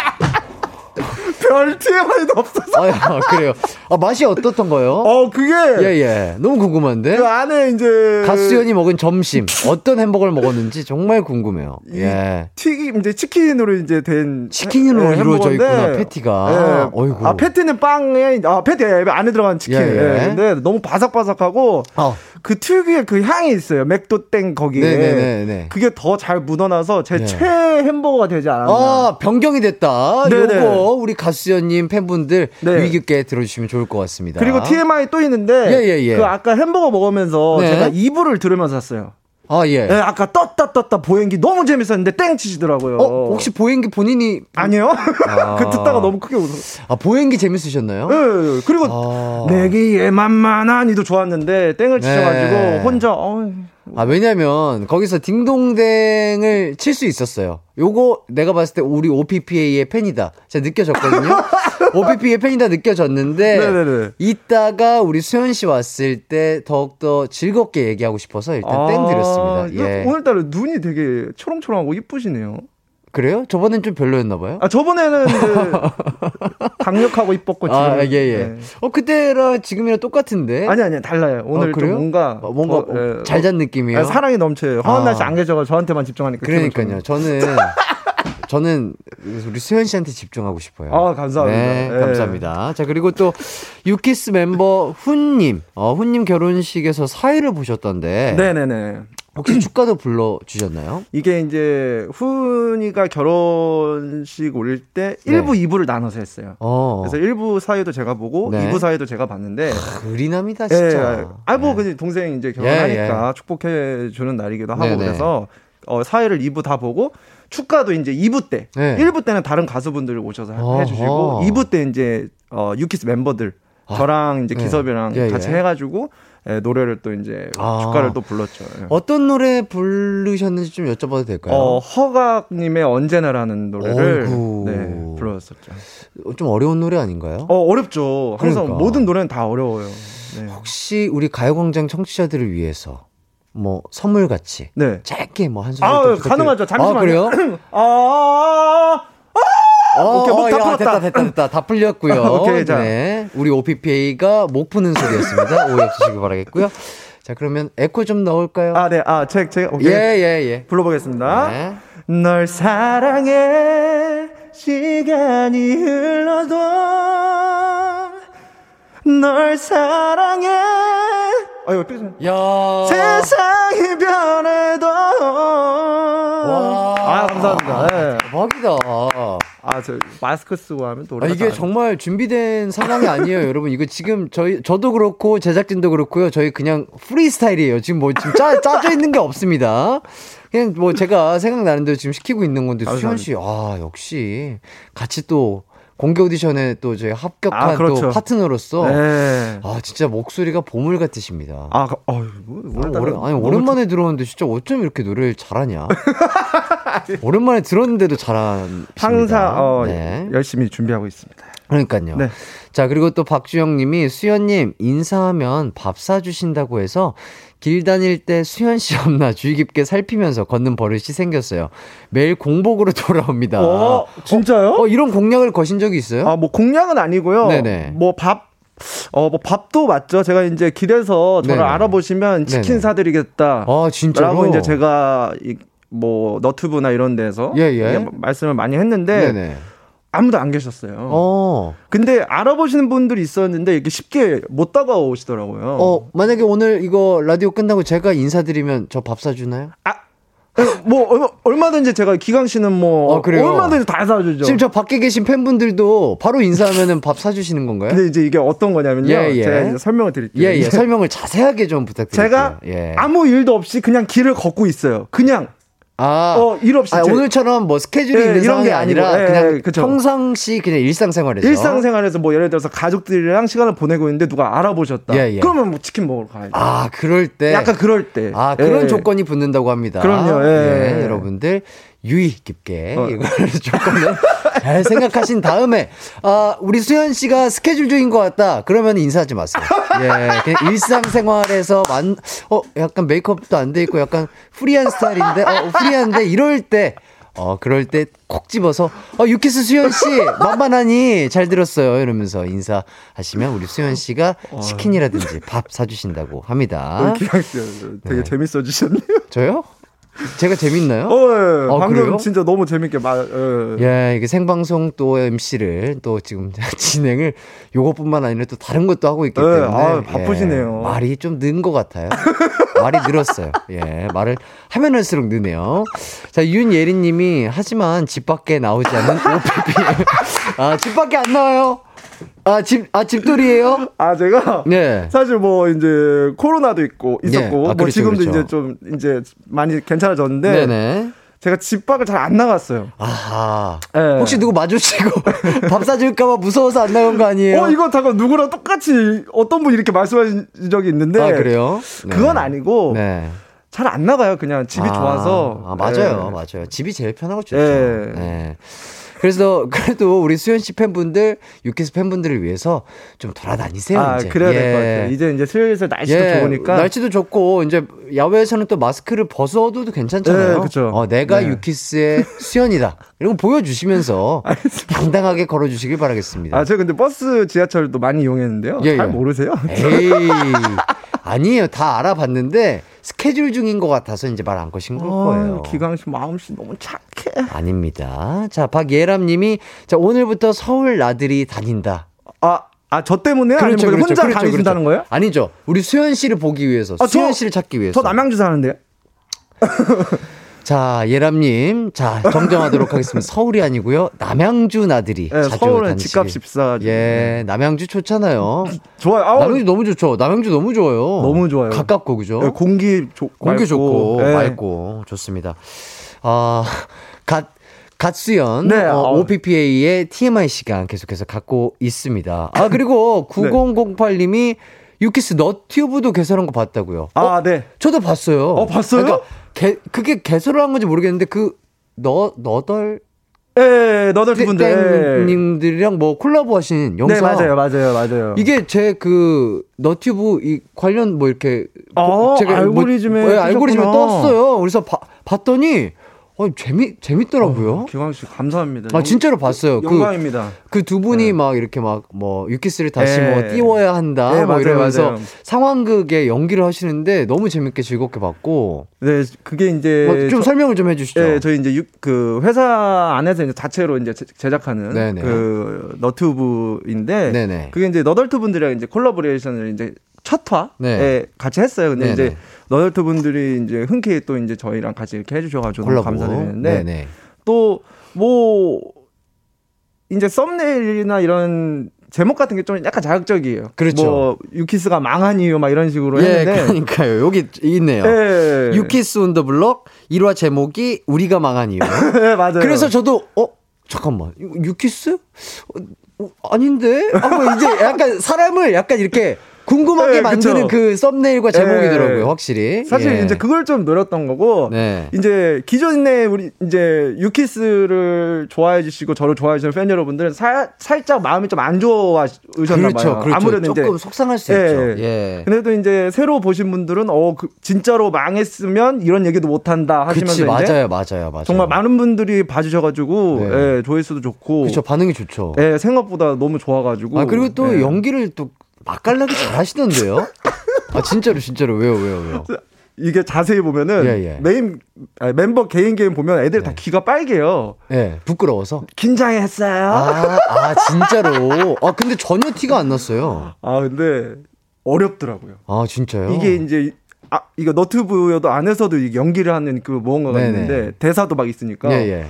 별 TMI도 없어서. 아, 야, 그래요. 아, 맛이 어떻던 거요? 어, 그게. 예, 예. 너무 궁금한데. 그 안에 이제. 가수연이 먹은 점심 어떤 햄버거를 먹었는지 정말 궁금해요. 예. 튀김, 이제 치킨으로 이제 된. 치킨으로 해- 이루어져 햄버거인데, 있구나, 패티가. 예. 어이구. 아, 패티는 빵에, 아, 패티 안에 들어간 치킨. 예, 예. 예. 근데 너무 바삭바삭하고. 어. 그 특유의 그 향이 있어요. 맥도땡 거기에. 네네네네. 그게 더 잘 묻어나서 제 예. 최애 햄버거가 되지 않았나. 아, 변경이 됐다. 네네. 요거 우리 가수 연님 팬분들 네. 유의 깊게 들어주시면 좋을 것 같습니다. 그리고 TMI 또 있는데. 예, 예, 예. 그 아까 햄버거 먹으면서 네. 제가 이불을 들으면서 샀어요. 아, 예. 예, 아까 떴다 떴다 보행기 너무 재밌었는데 땡 치시더라고요. 어, 혹시 보행기 본인이 아니요? 아. 그 듣다가 너무 크게 웃었어요. 아, 보행기 재밌으셨나요? 예, 예. 그리고 아. 내기에 만만한이도 좋았는데 땡을 치셔 가지고 네. 혼자 어, 아, 왜냐면, 거기서 딩동댕을 칠 수 있었어요. 요거 내가 봤을 때 우리 OPPA의 팬이다. 제가 느껴졌거든요. OPPA의 팬이다 느껴졌는데, 네네네. 이따가 우리 수현 씨 왔을 때 더욱더 즐겁게 얘기하고 싶어서 일단 땡 드렸습니다. 예. 아, 오늘따라 눈이 되게 초롱초롱하고 이쁘시네요. 그래요? 저번엔 좀 별로였나 봐요? 아 저번에는 강력하고 이뻤고 지금 아, 예, 예. 네. 어, 그때랑 지금이랑 똑같은데? 아니 아니 달라요. 오늘 어, 좀? 뭔가 어, 뭔가 더, 예, 잘잔 느낌이에요? 아, 사랑이 넘쳐요. 허한나 아. 씨안 계셔서 저한테만 집중하니까. 그러니까요. 저는 저는 우리 수현 씨한테 집중하고 싶어요. 아, 감사합니다. 네, 예. 감사합니다. 자 그리고 또 유키스 멤버 훈님, 어, 훈님 결혼식에서 사회를 보셨던데 네네네. 혹시 축가도 불러 주셨나요? 이게 이제 훈이가 결혼식 올때 네. 1부, 2부를 나눠서 했어요. 어, 그래서 1부 사회도 제가 보고 네. 2부 사회도 제가 봤는데 그리남이다 예, 진짜. 아, 뭐, 네. 그 동생 이제 결혼하니까 예, 축복해 주는 날이기도 하고 네네. 그래서 어, 사회를 2부 다 보고 축가도 이제 2부 때, 네. 1부 때는 다른 가수분들 오셔서 해- 어허. 해주시고 2부 때 이제 어, 유키스 멤버들 저랑 이제 네. 기섭이랑 예, 같이 예. 해가지고 예, 노래를 또 이제 아. 축가를 또 불렀죠. 예. 어떤 노래 부르셨는지 좀 여쭤봐도 될까요? 어, 허각님의 언제나라는 노래를. 네, 불렀었죠. 좀 어려운 노래 아닌가요? 어, 어렵죠. 항상 그러니까. 모든 노래는 다 어려워요. 네. 혹시 우리 가요광장 청취자들을 위해서 뭐 선물 같이 네. 짧게 뭐 한 소절 아, 가능하죠. 잠시만요. 아, 그래요? 아, 어, 오케이, 목다 야, 풀었다. 됐다, 됐다, 됐다. 다 풀렸고요. 오케이, 자. 네. 우리 OPPA가 목 푸는 소리였습니다. 오해 없으시기 바라겠고요. 자, 그러면 에코 좀 넣을까요? 아, 네. 아, 제, 제가, 오케이. 예, 예, 예. 불러보겠습니다. 네. 널 사랑해 시간이 흘러도 널 사랑해 아 이거 삐 야. 세상이 변해도 와. 아 감사합니다 네. 대박이다. 아 저 마스크 쓰고 하면 또 아, 이게 정말 준비된 상황이 아니에요, 여러분. 이거 지금 저희 저도 그렇고 제작진도 그렇고요. 저희 그냥 프리스타일이에요. 지금 뭐 지금 짜, 짜져 있는 게 없습니다. 그냥 뭐 제가 생각나는 대로 지금 시키고 있는 건데 수현 씨, 아 역시 같이 또 공개 오디션에 또 저희 합격한 아, 그렇죠. 또 파트너로서 네. 아 진짜 목소리가 보물 같으십니다. 아, 그- 어휴, 뭐, 아, 오래, 아니 오랜만에 들었는데 진짜 어쩜 이렇게 노래를 잘하냐? 오랜만에 들었는데도 잘한 항상 어, 네. 열심히 준비하고 있습니다. 그러니까요. 네. 자, 그리고 또 박주영 님이 수현 님 인사하면 밥 사주신다고 해서 길 다닐 때 수현 씨 없나 주의 깊게 살피면서 걷는 버릇이 생겼어요. 매일 공복으로 돌아옵니다. 어, 진짜요? 어, 이런 공약을 거신 적이 있어요? 아, 뭐 공약은 아니고요. 네네. 뭐 밥, 어, 뭐 밥도 맞죠. 제가 이제 길에서 저를 네네. 알아보시면 치킨 네네. 사드리겠다. 아, 진짜로? 라고 이제 제가 이, 뭐 너튜브나 이런 데서 예, 예. 말씀을 많이 했는데 네네. 아무도 안 계셨어요. 어. 근데 알아보시는 분들이 있었는데 이게 쉽게 못 다가오시더라고요. 어, 만약에 오늘 이거 라디오 끝나고 제가 인사드리면 저 밥 사주나요? 뭐 얼마, 얼마 든지 제가 기강 씨는 뭐 어, 그래요? 얼마든지 다 사주죠. 지금 저 밖에 계신 팬분들도 바로 인사하면은 밥 사주시는 건가요? 근데 이제 이게 어떤 거냐면요. 예, 예. 제가 이제 설명을 드릴게요. 예, 예. 설명을 자세하게 좀 부탁드릴게요. 제가 예. 아무 일도 없이 그냥 길을 걷고 있어요. 그냥 아, 어, 일 없이 아, 제- 오늘처럼 뭐 스케줄이 예, 있는 이런 게 아니라 예, 그냥 그쵸. 평상시 그냥 일상생활에서 일상생활에서 뭐 예를 들어서 가족들이랑 시간을 보내고 있는데 누가 알아보셨다. 예, 예. 그러면 뭐 치킨 먹으러 가야죠. 아, 그럴 때 약간 그럴 때. 아, 그런 예. 조건이 붙는다고 합니다. 그럼요, 예. 여러분들 유의 깊게 어. 이걸 조건을 잘 생각하신 다음에 아, 우리 수현 씨가 스케줄 중인 것 같다. 그러면 인사하지 마세요. 예, 일상생활에서 만, 어, 약간 메이크업도 안 돼 있고 약간 프리한 스타일인데, 어, 프리한데 이럴 때. 어, 그럴 때 콕 집어서, 어, 유키스 수현 씨, 만만하니? 잘 들었어요. 이러면서 인사하시면 우리 수현 씨가 치킨이라든지 밥 사주신다고 합니다. 어, 되게 네. 재밌어 주셨네요. 저요? 제가 재밌나요? 어, 예. 어, 방금 그래요? 진짜 너무 재밌게 말. 예. 예, 이게 생방송 또 MC를 또 지금 진행을 요것뿐만 아니라 또 다른 것도 하고 있기 예, 때문에 아, 바쁘시네요. 예, 말이 좀 는 것 같아요. 말이 늘었어요. 예, 말을 하면 할수록 느네요. 자, 윤예린님이 하지만 집 밖에 나오지 않는 OPP. 아, 집 밖에 안 나와요? 아, 집, 아, 집돌이에요? 아 제가 네. 사실 뭐 이제 코로나도 있고 있었고 예. 아, 뭐 그렇죠, 지금도 그렇죠. 이제 좀 이제 많이 괜찮아졌는데 네네. 제가 집 밖을 잘 안 나갔어요. 아하. 예. 혹시 누구 마주치고 밥 사줄까봐 무서워서 안 나온 거 아니에요? 어 이거 잠깐 누구랑 똑같이 어떤 분이 이렇게 말씀하신 적이 있는데 아, 그래요? 네. 그건 아니고 네. 잘 안 나가요. 그냥 집이 아, 좋아서. 아, 맞아요. 예. 맞아요. 집이 제일 편하고 좋죠. 예. 네. 그래서 그래도 우리 수현 씨 팬분들, 유키스 팬분들을 위해서 좀 돌아다니세요. 아 이제. 그래야 될것 예. 같아요. 이제 이제 슬슬 날씨도 예, 좋으니까. 날씨도 좋고 이제 야외에서는 또 마스크를 벗어도 괜찮잖아요. 네, 그쵸. 어, 내가 네. 유키스의 수현이다. 이런 거 보여주시면서 당당하게 걸어주시길 바라겠습니다. 아, 저 근데 버스 지하철도 많이 이용했는데요. 예, 잘 예. 모르세요? 에이, 아니에요. 다 알아봤는데 스케줄 중인 것 같아서 이제 말안 거신 걸 거예요. 아, 기강 씨 마음씨 너무 착해. 아닙니다. 자, 박예람 님이 자, 오늘부터 서울 나들이 다닌다. 아, 아, 저 때문에 아니면 그냥 혼자 다니신다는 거예요? 아니죠. 우리 수현 씨를 보기 위해서, 아, 수현 저- 씨를 찾기 위해서. 저 남양주 사는데요. 자, 예람 님. 자, 정정하도록 하겠습니다. 서울이 아니고요. 남양주 나들이. 예, 자주 서울은 다니시길. 집값이 비싸가지고. 예, 남양주 좋잖아요. 좋아요. 아우, 남양주 너무 좋죠. 남양주 너무 좋아요. 너무 좋아요. 가깝고 그죠? 예, 공기 좋, 공기 맑고. 좋고 예. 맑고 좋습니다. 아, 갓 갓수연 네, 어, 어. OPPA의 TMI 시간 계속해서 갖고 있습니다. 아 그리고 네. 9008님이 유키스 너튜브도 개설한 거 봤다고요? 아, 어, 네. 저도 봤어요. 어, 봤어요? 그러니까 개, 그게 개설을 한 건지 모르겠는데 그 너 너덜 예, 너들 두 분들. 님들이랑 뭐 콜라보 하신 영상 네, 맞아요, 맞아요, 맞아요. 이게 제 그 너튜브 이 관련 뭐 이렇게 어, 알고리즘에 뭐, 예, 알고리즘에. 떴어요. 그래서 봐- 봤더니 어, 재미 재밌더라고요. 기광 씨 감사합니다. 아 진짜로 봤어요. 그 영광입니다. 그 두 분이 막 이렇게 막 뭐 유키스를 다시 네. 뭐 띄워야 한다 네, 뭐 맞아요, 이러면서 맞아요. 상황극에 연기를 하시는데 너무 재밌게 즐겁게 봤고 네, 그게 이제 뭐좀 저- 설명을 좀 해주시죠. 네, 저희 이제 유- 그 회사 안에서 이제 자체로 이제 제- 제작하는 네네. 그 너튜브인데 네네. 그게 이제 너덜트 분들이랑 이제 콜라보레이션을 이제 첫 화에 네. 같이 했어요. 근데 네네. 이제 너덜트 분들이 이제 흔쾌히 또 이제 저희랑 같이 이렇게 해주셔가지고 너무. 감사드리는데 네네. 또뭐 이제 썸네일이나 이런 제목 같은 게 좀 약간 자극적이에요. 그렇죠. 뭐 유키스가 망한 이유 막 이런 식으로 예, 했는데 그러니까요. 여기 있네요. 예. 유키스 온 더 블럭 1화 제목이 우리가 망한 이유. 네, 맞아요. 그래서 저도 어 잠깐만 유키스 어, 어, 아닌데 하고 이제 약간 사람을 약간 이렇게 궁금하게 네, 만드는 그쵸. 그 썸네일과 제목이더라고요, 예. 확실히. 사실 예. 이제 그걸 좀 늘었던 거고 네. 이제 기존에 우리 이제 유키스를 좋아해 주시고 저를 좋아해 주시는 팬 여러분들은 살 살짝 마음이 좀 안 좋아하셨나 그렇죠, 봐요. 그렇죠. 아무래도 조금 이제 속상할 수 예, 있죠. 예. 예. 근데도 이제 새로 보신 분들은 어 그, 진짜로 망했으면 이런 얘기도 못 한다 하시면서 그치, 맞아요, 맞아요, 맞아요. 정말 많은 분들이 봐주셔가지고 네. 예, 조회수도 좋고 그렇죠, 반응이 좋죠. 예, 생각보다 너무 좋아가지고 아 그리고 또 예. 연기를 또 맛깔나게 잘 하시던데요? 아 진짜로 진짜로 왜요 왜요 왜요? 이게 자세히 보면은 예, 예. 메인 아니, 멤버 개인 개인 보면 애들 다 귀가 빨개요. 예 부끄러워서. 긴장했어요. 아, 아 진짜로. 아 근데 전혀 티가 안 났어요. 아 근데 어렵더라고요. 아 진짜요? 이게 이제 아 이거 너튜브여도 안에서도 연기를 하는 그 무언가가 네네. 있는데 대사도 막 있으니까 예 예.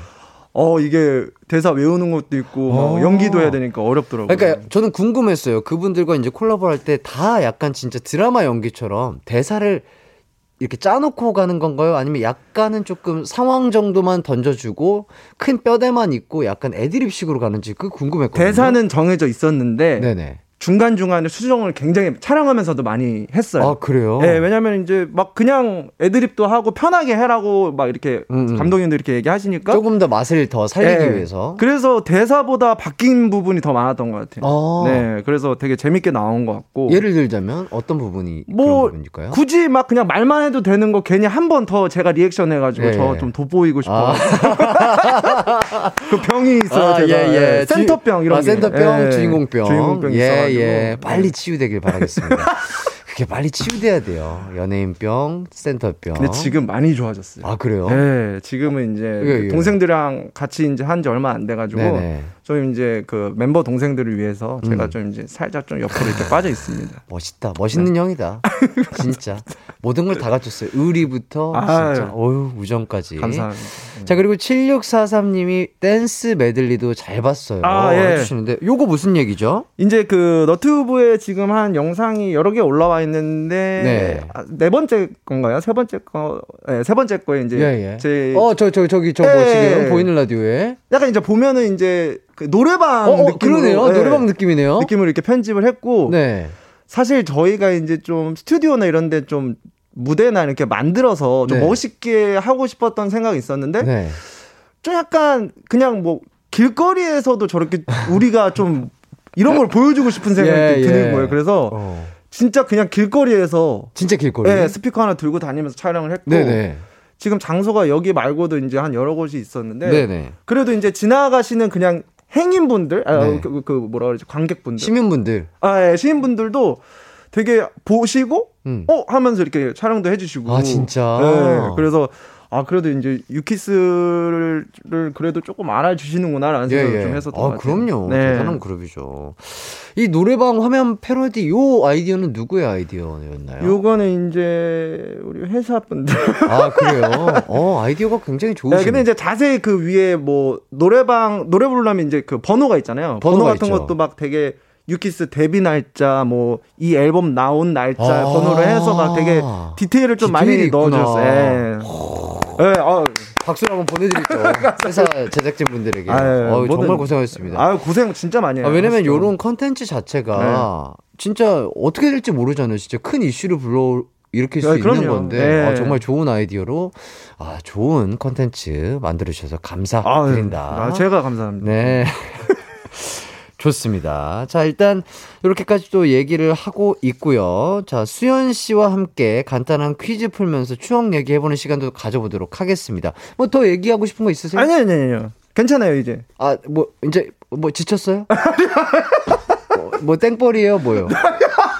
어 이게 대사 외우는 것도 있고 막 어. 연기도 해야 되니까 어렵더라고요. 그러니까 저는 궁금했어요. 그분들과 이제 콜라보할 때 다 약간 진짜 드라마 연기처럼 대사를 이렇게 짜놓고 가는 건가요? 아니면 약간은 조금 상황 정도만 던져주고 큰 뼈대만 있고 약간 애드립식으로 가는지 그 궁금했거든요. 대사는 정해져 있었는데 네네. 중간 중간에 수정을 굉장히 촬영하면서도 많이 했어요. 아 그래요? 예, 왜냐면 이제 막 그냥 애드립도 하고 편하게 해라고 막 이렇게 음, 음. 감독님들 이렇게 얘기하시니까 조금 더 맛을 더 살리기 예. 위해서. 그래서 대사보다 바뀐 부분이 더 많았던 것 같아요. 아. 네, 그래서 되게 재밌게 나온 것 같고. 예를 들자면 어떤 부분이 뭐 그런 부분일까요? 굳이 막 그냥 말만 해도 되는 거 괜히 한 번 더 제가 리액션 해 가지고 예. 저좀 돋보이고 싶어. 아. 그 병이 있어요. 아, 제가. 예, 예. 센터병 이런 아, 게. 센터병, 예. 주인공병. 주인공병 예, 있어가지고. 예. 빨리 치유되길 바라겠습니다. 그게 빨리 치유돼야 돼요. 연예인병, 센터병. 근데 지금 많이 좋아졌어요. 아, 그래요? 네, 지금은 이제 예, 예. 동생들이랑 같이 이제 한 지 얼마 안 돼가지고 네네. 좀 이제 그 멤버 동생들을 위해서 제가 음. 좀 이제 살짝 좀 옆으로 이렇게 빠져 있습니다. 멋있다. 멋있는 네. 형이다. 진짜. 모든 걸 다 갖췄어요. 의리부터 아유. 진짜 어유 우정까지. 감사합니다. 자, 그리고 7643 님이 댄스 메들리도 잘 봤어요. 아, 예. 해 주시는데 요거 무슨 얘기죠? 이제 그 너튜브에 지금 한 영상이 여러 개 올라와 있는데 네. 아, 네 번째 건가요? 세 번째 거, 네, 세 번째 거에 이제 예, 예. 제 어, 저, 저, 저기, 저뭐 예. 지금 보이는 라디오에. 약간 이제 보면은 이제 그 노래방 어, 어, 그러네요. 예, 노래방 느낌이네요. 느낌으로 이렇게 편집을 했고 네. 사실 저희가 이제 좀 스튜디오나 이런 데 좀 무대나 이렇게 만들어서 좀 네. 멋있게 하고 싶었던 생각이 있었는데 네. 좀 약간 그냥 뭐 길거리에서도 저렇게 우리가 좀 이런 걸 보여주고 싶은 생각이 예, 드는 예. 거예요. 그래서 어. 진짜 그냥 길거리에서 진짜 길거리. 예, 스피커 하나 들고 다니면서 촬영을 했고 네네. 지금 장소가 여기 말고도 이제 한 여러 곳이 있었는데 네네. 그래도 이제 지나가시는 그냥 행인분들, 아, 네. 그, 그 뭐라 그러지, 관객분들, 시민분들. 아, 예, 시민분들도 되게 보시고 음. 어 하면서 이렇게 촬영도 해주시고. 아, 진짜? 네, 그래서 아 그래도 이제 유키스를 그래도 조금 알아주시는구나라는 생각을 좀 했었던 것 아, 같아요. 그럼요. 네. 대단한 그룹이죠. 이 노래방 화면 패러디 요 아이디어는 누구의 아이디어였나요? 요거는 이제 우리 회사 분들. 아, 그래요? 어, 아이디어가 굉장히 좋으시네요. 네, 근데 이제 자세히 그 위에 뭐 노래방 노래 부르려면 이제 그 번호가 있잖아요. 번호 번호가 같은 있죠. 것도 막 되게 유키스 데뷔 날짜 뭐 이 앨범 나온 날짜 아. 번호로 해서 막 되게 디테일을 좀 많이 있구나. 넣어주셨어요. 예. 예, 아, 박수를 한번 보내드리죠. 회사 제작진 분들에게. 아, 예, 어, 뭐든- 정말 고생하셨습니다. 아 고생 진짜 많이 해요. 아, 왜냐면. 요런 컨텐츠 자체가 진짜 어떻게 될지 모르잖아요. 진짜 큰 이슈를 불러 일으킬 수 네, 있는 그럼요. 건데 네. 아, 정말 좋은 아이디어로 아, 좋은 컨텐츠 만들어 주셔서 감사드린다. 아, 제가 감사합니다. 네. 좋습니다. 자, 일단 이렇게까지 또 얘기를 하고 있고요. 자, 수현 씨와 함께 간단한 퀴즈 풀면서 추억 얘기해 보는 시간도 가져보도록 하겠습니다. 뭐 더 얘기하고 싶은 거 있으세요? 아니 아니 아니요. 괜찮아요 이제. 아, 뭐 이제 뭐 지쳤어요? 뭐, 뭐 땡벌이에요, 뭐요?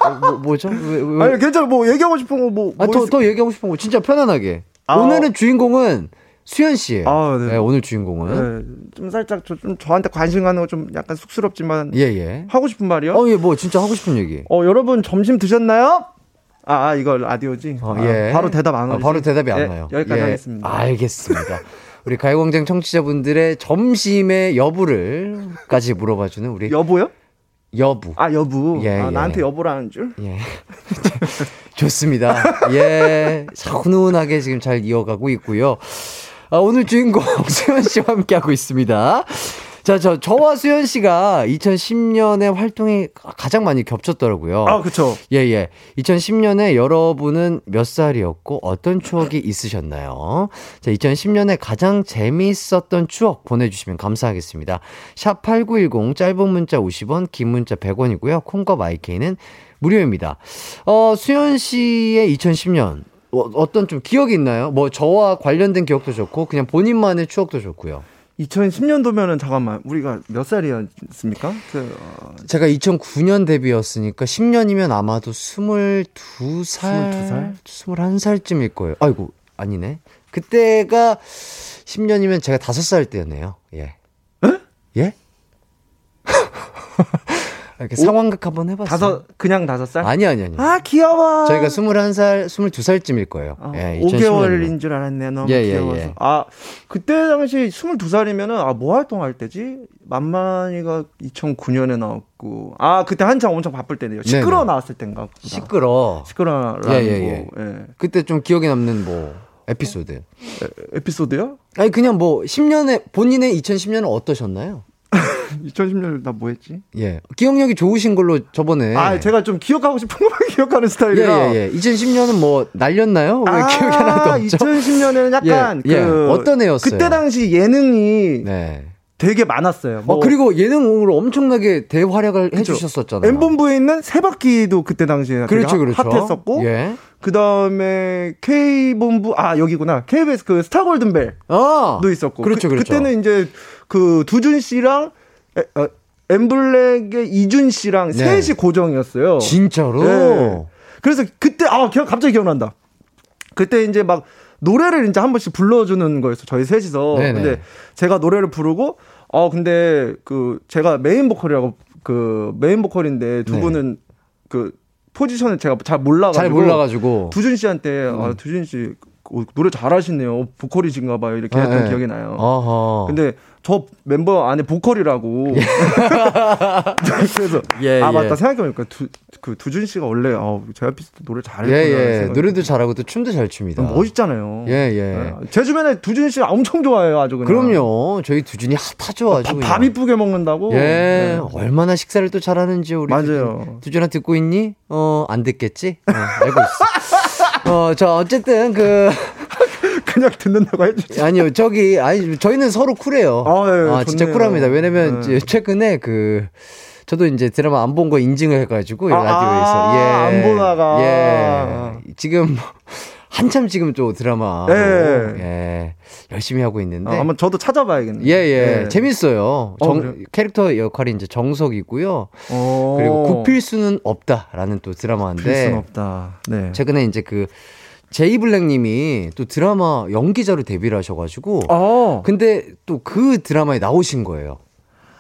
어, 뭐, 뭐죠? 왜, 왜? 아니 괜찮아. 뭐 얘기하고 싶은 거 뭐. 아, 뭐 더, 있- 더 얘기하고 싶은 거 진짜 편안하게. 아, 오늘은 주인공은 수현 씨예요. 아, 네. 네, 오늘 주인공은. 네, 좀 살짝 저, 좀 저한테 관심 가는 거 좀 약간 쑥스럽지만 예, 예. 하고 싶은 말이요. 어, 예, 뭐 진짜 하고 싶은 얘기. 어, 여러분 점심 드셨나요? 아, 아, 이거 라디오지. 어, 아, 예. 바로 대답 안 아. 바로 대답이 안 예, 와요. 여기까지 예. 하겠습니다. 알겠습니다. 우리 가요광장 청취자분들의 점심의 여부를까지 물어봐주는 우리 여보요? 여부. 아, 여부. 예, 아, 예. 나한테 여보라는 줄? 예. 좋습니다. 예. 훈훈하게 지금 잘 이어가고 있고요. 아, 오늘 주인공 수현 씨와 함께하고 있습니다. 자, 저, 저와 수현 씨가 2010년에 활동이 가장 많이 겹쳤더라고요. 아, 그쵸. 예, 예. 2010년에 여러분은 몇 살이었고 어떤 추억이 있으셨나요? 자, 2010년에 가장 재미있었던 추억 보내주시면 감사하겠습니다. 샵8910 짧은 문자 50원, 긴 문자 100원이고요. 콩과 마이케이는 무료입니다. 어, 수현 씨의 2010년. 어, 어떤 좀 기억이 있나요? 뭐 저와 관련된 기억도 좋고 그냥 본인만의 추억도 좋고요. 2010년도면은 잠깐만 우리가 몇 살이었습니까? 그 어, 제가 2009년 데뷔였으니까 10년이면 아마도 22살, 22살? 21살쯤일 거예요. 아이고, 아니네. 그때가 10년이면 제가 5살 때였네요. 예. 예? 이렇게 상황극 한번 해봤어요. 다섯 그냥 다섯 살? 아니, 아니, 아니. 아 귀여워. 저희가 21살, 22살쯤일 거예요. 어, 예, 5개월인 줄 알았네. 너무 예, 예, 귀여워서. 예. 아 그때 당시 22살이면은 아뭐 활동할 때지? 만만이가 2009년에 나왔고 아 그때 한창 엄청 바쁠 때네요. 시끄러 네네. 나왔을 때인가? 보다. 시끄러. 시끄러라는 예, 예, 거. 예. 그때 좀 기억에 남는 뭐, 에피소드. 에피소드요? 아니, 그냥 뭐, 10년에, 본인의 2010년은 어떠셨나요? 2010년 나 뭐 했지? 예. 기억력이 좋으신 걸로 저번에. 아 제가 좀 기억하고 싶은 것만 기억하는 예, 스타일이라. 예, 예. 2010년은 뭐, 날렸나요? 왜 아, 기억이 하나도 없죠? 2010년에는 약간 예, 예. 그 어떤 애였어요? 그때 당시 예능이 네. 되게 많았어요. 뭐 어, 그리고 예능으로 엄청나게 대활약을 그쵸. 해주셨었잖아요. M본부에 있는 세바퀴도 그때 당시에 그렇죠, 핫- 그렇죠. 핫했었고 예. 그 다음에 K본부 아 여기구나 KBS 그 스타 골든벨도 아! 있었고 그렇죠, 그, 그렇죠. 때는 이제 그 두준 씨랑 에, 어, 엠블랙의 이준 씨랑 네. 셋이 고정이었어요. 진짜로? 네. 그래서 그때 아 기억 갑자기 기억난다. 그때 이제 막 노래를 이제 한 번씩 불러주는 거였어 저희 셋이서. 네네. 근데 제가 노래를 부르고 어 근데 그 제가 메인 보컬이라고 그 메인 보컬인데 두 네. 분은 그 포지션을 제가 잘 몰라가지고 잘 몰라가지고. 두준 씨한테 아 두준 씨 어, 노래 잘하시네요 보컬이신가 봐요 이렇게 했던 네, 네. 기억이 나요. 어허. 근데 저 멤버 안에 보컬이라고. 그래서 예, 아 예. 맞다 생각해보니까 두, 그 두준 씨가 원래 어, 제아피스트 노래 예, 잘했구나. 예. 생각이 노래도 잘하고 또 춤도 잘 춥니다. 멋있잖아요. 예, 예. 제 주변에 두준 씨 엄청 좋아해요 아주 그냥. 그럼요. 저희 두준이 핫하죠, 아주. 밥 이쁘게 먹는다고. 예, 네. 얼마나 식사를 또 잘하는지 우리 맞아요. 두준. 두준아 듣고 있니? 어, 안 듣겠지? 어, 알고 있어. 어, 저 어쨌든 그 그냥 듣는다고 해주지. 아니요, 저기 아니 저희는 서로 쿨해요. 아, 예, 진짜 좋네요. 쿨합니다. 왜냐면 네. 최근에 그 저도 이제 드라마 안 본 거 인증을 해가지고 아, 라디오에서 아, 예, 안 보다가. 예 지금 한참 지금 또 드라마 예. 예 열심히 하고 있는데 아, 한번 저도 찾아봐야겠네요. 예, 예. 네. 재밌어요. 어, 정- 그래요? 캐릭터 역할이 이제 정석이고요. 어. 그리고 굽힐 수는 없다라는 또 굽힐 드라마인데 순 없다. 네. 최근에 이제 그 제이 블랙님이 또 드라마 연기자로 데뷔를 하셔가지고 어. 근데 또 그 드라마에 나오신 거예요.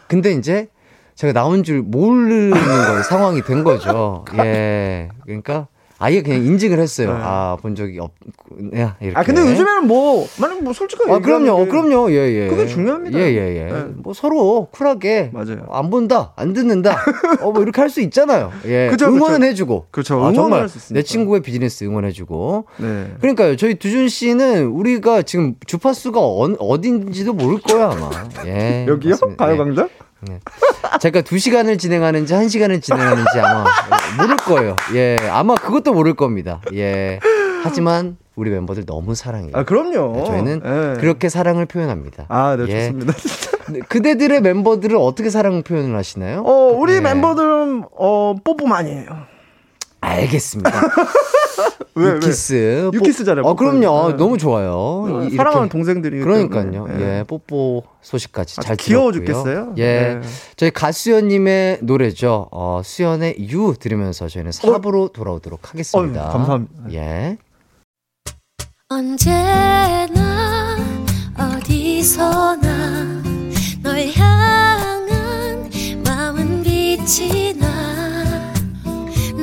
근데 이제 제가 나온 줄 모르는 거 상황이 된 거죠. 예. 그러니까 아예 그냥 인증을 했어요. 네. 아, 본 적이 없냐. 이렇게. 아 근데 요즘에는 뭐 만약 뭐 솔직하게 아, 그럼요. 게 그럼요. 예, 예. 그게 중요합니다. 예, 예, 예. 네. 뭐 서로 쿨하게. 맞아요. 안 본다, 안 듣는다. 어, 뭐 이렇게 할 수 있잖아요. 예. 그쵸, 응원은 그쵸. 해주고. 그쵸, 아, 정말. 내 친구의 비즈니스 응원해주고. 네. 그러니까요. 저희 두준 씨는 우리가 지금 주파수가 어, 어딘지도 모를 거야, 아마. 예. 여기요? 예. 가요광장? 제가 두 시간을 진행하는지 한 시간을 진행하는지 아마 모를 거예요. 예, 아마 그것도 모를 겁니다. 예. 하지만 우리 멤버들 너무 사랑해요. 아 그럼요. 네, 저희는 예. 그렇게 사랑을 표현합니다. 아, 네, 예. 좋습니다. 네, 그대들의 멤버들은 어떻게 사랑 표현을 하시나요? 어, 우리 예. 멤버들은 어 뽀뽀 많이 해요. 알겠습니다. 왜, 왜? 유키스. 유키스잖아요, 어, 그럼요. 네. 너무 좋아요. 어, 이렇게- 사랑하는 동생들이 그러니까요. 때문에. 예, 뽀뽀 소식까지 아주 잘 귀여워 들었고요. 죽겠어요. 예, 네. 저희 가수연님의 노래죠. 어, 수연의 유 들으면서 저희는 4부로 돌아오도록 하겠습니다. 어휴, 감사합니다. 예. 언제나 어디서나 널 향한 마음은 빛이 나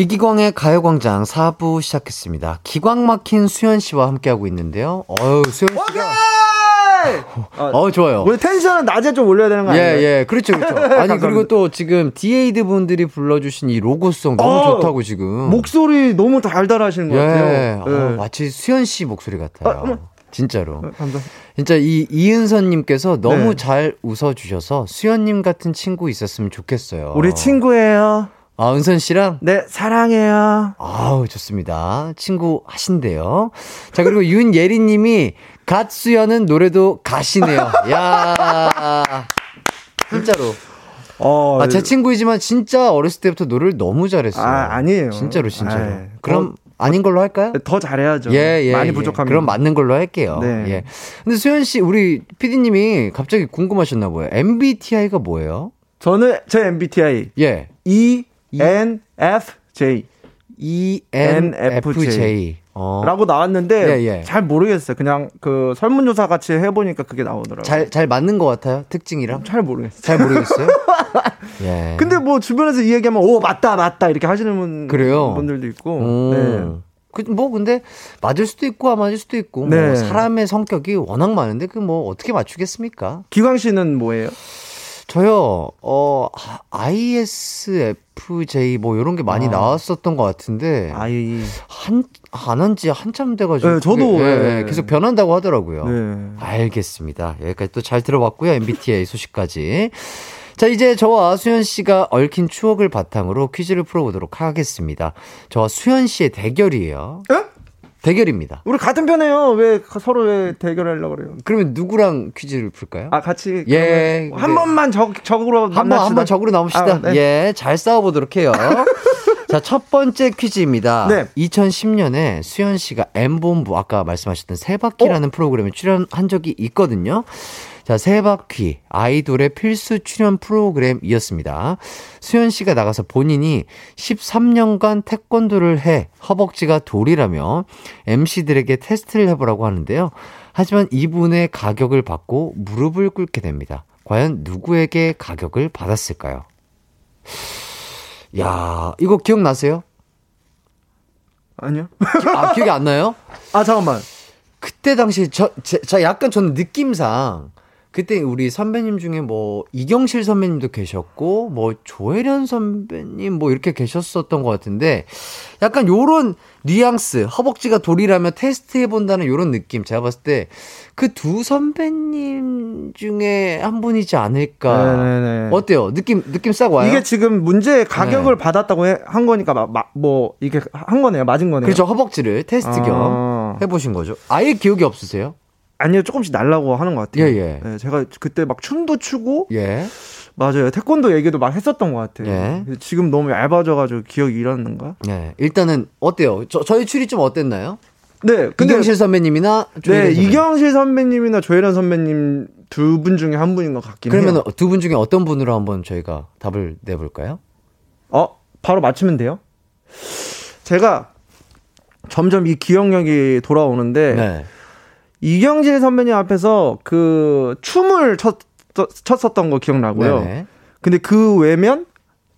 이기광의 가요광장 4부 시작했습니다. 기광 막힌 수연 씨와 함께하고 있는데요. 어유 수연 씨가. 어, 좋아요. 우리 tension은 낮에 좀 올려야 되는 거 예, 아니에요? 예, 그렇죠, 그렇죠. 아니, 그리고 또 지금 디에이드 분들이 불러주신 이 로고송 너무 어, 좋다고 지금. 목소리 너무 달달하시는 것 예, 같아요. 어, 예. 마치 수현 씨 목소리 같아요. 아. 진짜로. 어, 감사합니다. 진짜 이 이은선님께서 너무 네. 잘 웃어주셔서 수현님 같은 친구 있었으면 좋겠어요. 우리 친구예요. 아, 은선 씨랑? 네, 사랑해요. 아우, 좋습니다. 친구 하신대요. 자, 그리고 윤예리 님이 갓 수연은 노래도 가시네요. 야 진짜로. 어, 아, 제 친구이지만 진짜 어렸을 때부터 노래를 너무 잘했어요. 아, 아니에요. 진짜로, 진짜로. 아이, 그럼 아닌 걸로 할까요? 더 잘해야죠. 예, 예. 많이 예. 부족합니다. 그럼 맞는 걸로 할게요. 네. 예. 근데 수현 씨, 우리 PD님이 갑자기 궁금하셨나 봐요. MBTI가 뭐예요? 저는 제 MBTI 예. E N F J E ENFJ. 어. 라고 나왔는데 예, 예. 잘 모르겠어요. 그냥 그 설문조사 같이 해보니까 그게 나오더라고요. 잘, 잘 맞는 것 같아요? 특징이랑? 잘 모르겠어요. 잘 모르겠어요? 예. 근데 뭐 주변에서 이 얘기하면 오 맞다 맞다 이렇게 하시는 분, 그래요? 분들도 있고 오. 네. 그, 뭐, 근데, 맞을 수도 있고, 안 맞을 수도 있고, 네. 뭐, 사람의 성격이 워낙 많은데, 그 뭐, 어떻게 맞추겠습니까? 기광 씨는 뭐예요? 저요, 어, ISFJ 뭐, 요런 게 많이 아. 나왔었던 것 같은데, 아이 한, 안 한 지 한참 돼가지고. 네, 저도, 그게, 예, 네. 예, 계속 변한다고 하더라고요. 네. 알겠습니다. 여기까지 또 잘 들어봤고요. MBTI 소식까지. 자, 이제 저와 수현 씨가 얽힌 추억을 바탕으로 퀴즈를 풀어보도록 하겠습니다. 저와 수현 씨의 대결이에요. 에? 대결입니다. 우리 같은 편이에요. 왜 서로 왜 대결하려고 그래요? 그러면 누구랑 퀴즈를 풀까요? 아 같이 예, 한 네. 번만 적 적으로 한번 만납시다. 한번 적으로 나옵시다. 아, 네. 예, 잘 싸워보도록 해요. 자, 첫 번째 퀴즈입니다. 네. 2010년에 수현 씨가 M본부 아까 말씀하셨던 세바퀴라는 어? 프로그램에 출연한 적이 있거든요. 자, 세 바퀴 아이돌의 필수 출연 프로그램이었습니다. 수현 씨가 나가서 본인이 13년간 태권도를 해 허벅지가 돌이라며 MC들에게 테스트를 해보라고 하는데요. 하지만 이분의 가격을 받고 무릎을 꿇게 됩니다. 과연 누구에게 가격을 받았을까요? 야, 이거 기억나세요? 아니요. 기- 아, 기억이 안 나요? 아 잠깐만. 그때 당시 저, 제, 저 약간 저는 느낌상 그때 우리 선배님 중에 뭐 이경실 선배님도 계셨고 뭐 조혜련 선배님 뭐 이렇게 계셨었던 것 같은데 약간 요런 뉘앙스 허벅지가 돌이라며 테스트 해 본다는 요런 느낌 제가 봤을 때 그 두 선배님 중에 한 분이지 않을까 네네네. 어때요 느낌 느낌 싹 와요 이게 지금 문제 가격을 네. 받았다고 해- 한 거니까 마, 마- 뭐 이게 한 거네요. 맞은 거네요. 그렇죠 허벅지를 테스트 겸 아. 해보신 거죠 아예 기억이 없으세요 아니요, 조금씩 날라고 하는 것 같아요. 예, 예. 네, 제가 그때 막 춤도 추고 예 맞아요. 태권도 얘기도 막 했었던 것 같아요. 예. 지금 너무 얇아져가지고 기억이 잃었는가? 네, 일단은 어때요? 저, 저희 추리 좀 어땠나요? 네, 근데 이경실 선배님이나 네 선배님. 이경실 선배님이나 조혜련 선배님 두 분 중에 한 분인 것 같긴 그러면 해요. 두분 중에 어떤 분으로 한번 저희가 답을 내볼까요? 어 바로 맞추면 돼요. 제가 점점 이 기억력이 돌아오는데 네. 이경실 선배님 앞에서 그 춤을 췄, 췄었던 거 기억나고요. 네네. 근데 그 외면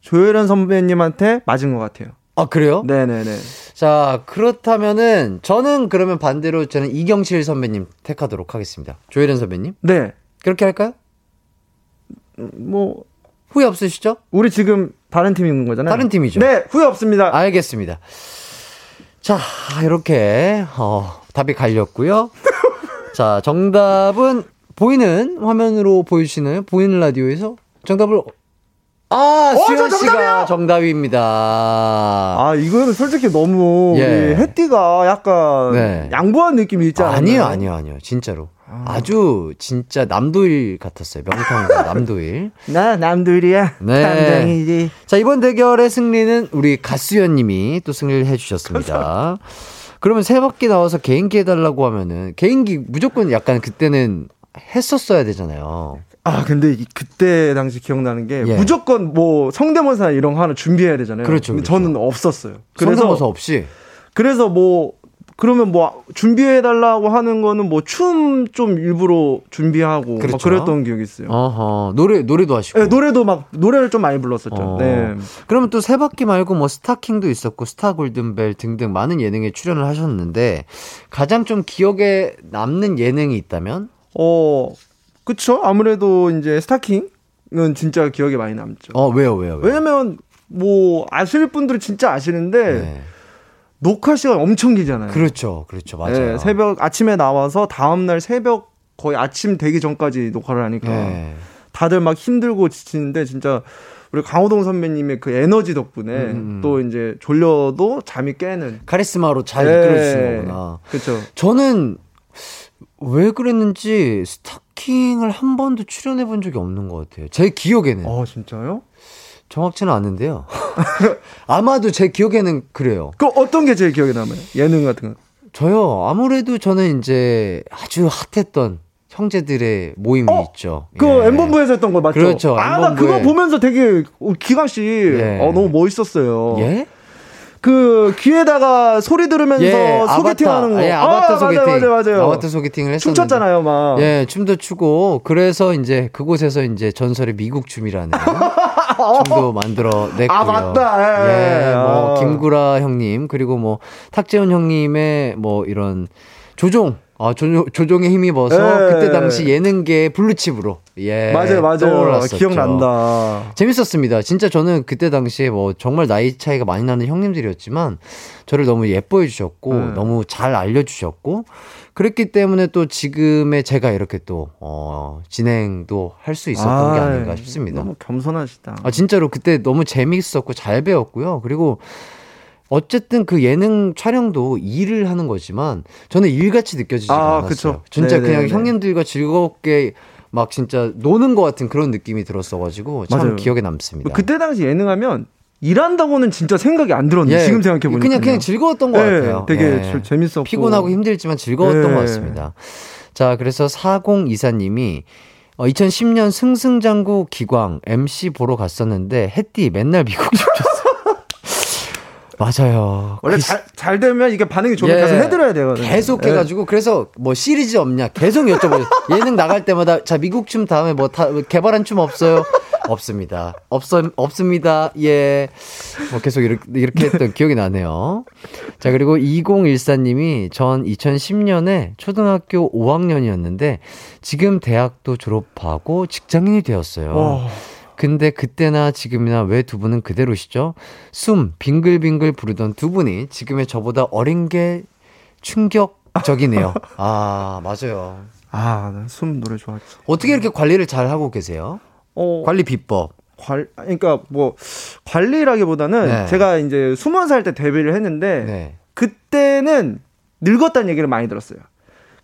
조혜련 선배님한테 맞은 것 같아요. 아 그래요? 네네네. 자 그렇다면은 저는 그러면 반대로 저는 이경실 선배님 택하도록 하겠습니다. 조혜련 선배님. 네. 그렇게 할까요? 뭐 후회 없으시죠? 우리 지금 다른 팀 있는 거잖아요. 다른 팀이죠. 네, 후회 없습니다. 알겠습니다. 자, 이렇게 어, 답이 갈렸고요. 자, 정답은 보이는 화면으로 보여주시나요? 보이는 라디오에서 정답을 아, 어, 수현 저 씨가! 정답입니다. 아, 이거는 솔직히 너무 예. 햇띠가 약간 네. 양보한 느낌이 있지 않아요? 아니요, 아니요, 아니요. 진짜로. 아 주 진짜 남도일 같았어요. 명탕과 남도일. 나 남들이야. 네. 담당이지. 자, 이번 대결의 승리는 우리 가수연 님이 또 승리를 해 주셨습니다. 그러면 세 바퀴 나와서 개인기 해달라고 하면은, 개인기 무조건 약간 그때는 했었어야 되잖아요. 아, 근데 이- 그때 당시 기억나는 게 예. 무조건 뭐 성대모사 이런 거 하나 준비해야 되잖아요. 그렇죠, 근데 그렇죠. 저는 없었어요. 성대모사 그래서 없이. 그래서 뭐 그러면 뭐 준비해 달라고 하는 거는 뭐 춤 좀 일부러 준비하고 막 그렇죠. 그랬던 기억이 있어요. 어허, 노래, 노래도 하시고. 네, 노래도 막 노래를 좀 많이 불렀었죠. 어. 네. 그러면 또 세 바퀴 말고 뭐 스타킹도 있었고 스타 골든벨 등등 많은 예능에 출연을 하셨는데 가장 좀 기억에 남는 예능이 있다면 어, 그쵸. 아무래도 이제 스타킹은 진짜 기억에 많이 남죠. 어 왜요 왜요 왜요? 왜냐면 뭐 아실 분들은 진짜 아시는데 네. 녹화 시간 엄청 길잖아요. 그렇죠 그렇죠 맞아요. 네, 새벽 아침에 나와서 다음 날 새벽 거의 아침 되기 전까지 녹화를 하니까 네. 다들 막 힘들고 지치는데 진짜 우리 강호동 선배님의 그 에너지 덕분에 음. 또 이제 졸려도 잠이 깨는 카리스마로 잘 네. 이끌어 주신 거구나. 그렇죠. 저는 왜 그랬는지 스타킹을 한 번도 출연해 본 적이 없는 것 같아요. 제 기억에는 어 진짜요? 정확치는 않은데요. 아마도 제 기억에는 그래요. 그 어떤 게 제일 기억에 남아요? 예능 같은 거. 저요 아무래도 저는 이제 아주 핫했던 형제들의 모임이 어? 있죠. 그 예. M본부에서 했던 거 맞죠? 그렇죠, 아, 나 M본부에. 그거 보면서 되게 기광 씨 예. 어, 너무 멋있었어요. 예? 그 귀에다가 소리 들으면서 예, 소개팅하는 거. 예, 아바타 아, 소개팅. 맞아요, 맞아요, 맞아요. 아바타 소개팅을 했었는데. 춤췄잖아요, 막. 예, 춤도 추고 그래서 이제 그곳에서 이제 전설의 미국 춤이라는 춤도 만들어 냈고요. 아, 맞다. 예. 예, 뭐 아. 김구라 형님 그리고 뭐 탁재훈 형님의 뭐 이런 조종 아, 조, 조종에 힘입어서 예. 그때 당시 예능계 블루칩으로 예 맞아요, 맞아요. 떠올랐었죠. 기억난다. 재밌었습니다. 진짜 저는 그때 당시에 뭐 정말 나이 차이가 많이 나는 형님들이었지만 저를 너무 예뻐해 주셨고 네. 너무 잘 알려주셨고 그랬기 때문에 또 지금의 제가 이렇게 또 어, 진행도 할 수 있었던 게 아이, 아닌가 싶습니다. 너무 겸손하시다. 아 진짜로 그때 너무 재미있었고 잘 배웠고요. 그리고 어쨌든 그 예능 촬영도 일을 하는 거지만 저는 일같이 느껴지지가 아, 않았어요. 그쵸. 진짜 네네네. 그냥 형님들과 즐겁게 막 진짜 노는 것 같은 그런 느낌이 들었어가지고 참 맞아요. 기억에 남습니다. 그때 당시 예능하면 일한다고는 진짜 생각이 안 들었는데 예, 지금 생각해 보니까 그냥 그냥 즐거웠던 것 예, 같아요. 되게 예. 저- 재밌었고 피곤하고 힘들지만 즐거웠던 예. 것 같습니다. 자, 그래서 4024님이 어, 2010년 승승장구 기광 MC 보러 갔었는데 햇띠 맨날 미국 춤췄어. 맞아요. 원래 그 잘, 잘 되면 이게 반응이 좋으면 예. 계속 해드려야 되거든요. 계속 예. 해가지고 그래서 뭐 시리즈 없냐 계속 여쭤봐요. 예능 나갈 때마다 자 미국 춤 다음에 뭐 다, 개발한 춤 없어요? 없습니다. 없어 없습니다. 예. 뭐 계속 이렇게, 이렇게 했던 기억이 나네요. 자 그리고 2014님이 전 2010년에 초등학교 5학년이었는데 지금 대학도 졸업하고 직장인이 되었어요. 와. 근데 그때나 지금이나 왜 두 분은 그대로시죠? 숨 빙글빙글 부르던 두 분이 지금의 저보다 어린 게 충격적이네요. 아, 맞아요. 아, 난숨 노래 좋아했어. 어떻게 이렇게 관리를 잘 하고 계세요? 어, 관리 비법. 관, 그러니까 뭐 관리라기보다는 네. 제가 이제 스무 살때 데뷔를 했는데 네. 그때는 늙었다는 얘기를 많이 들었어요.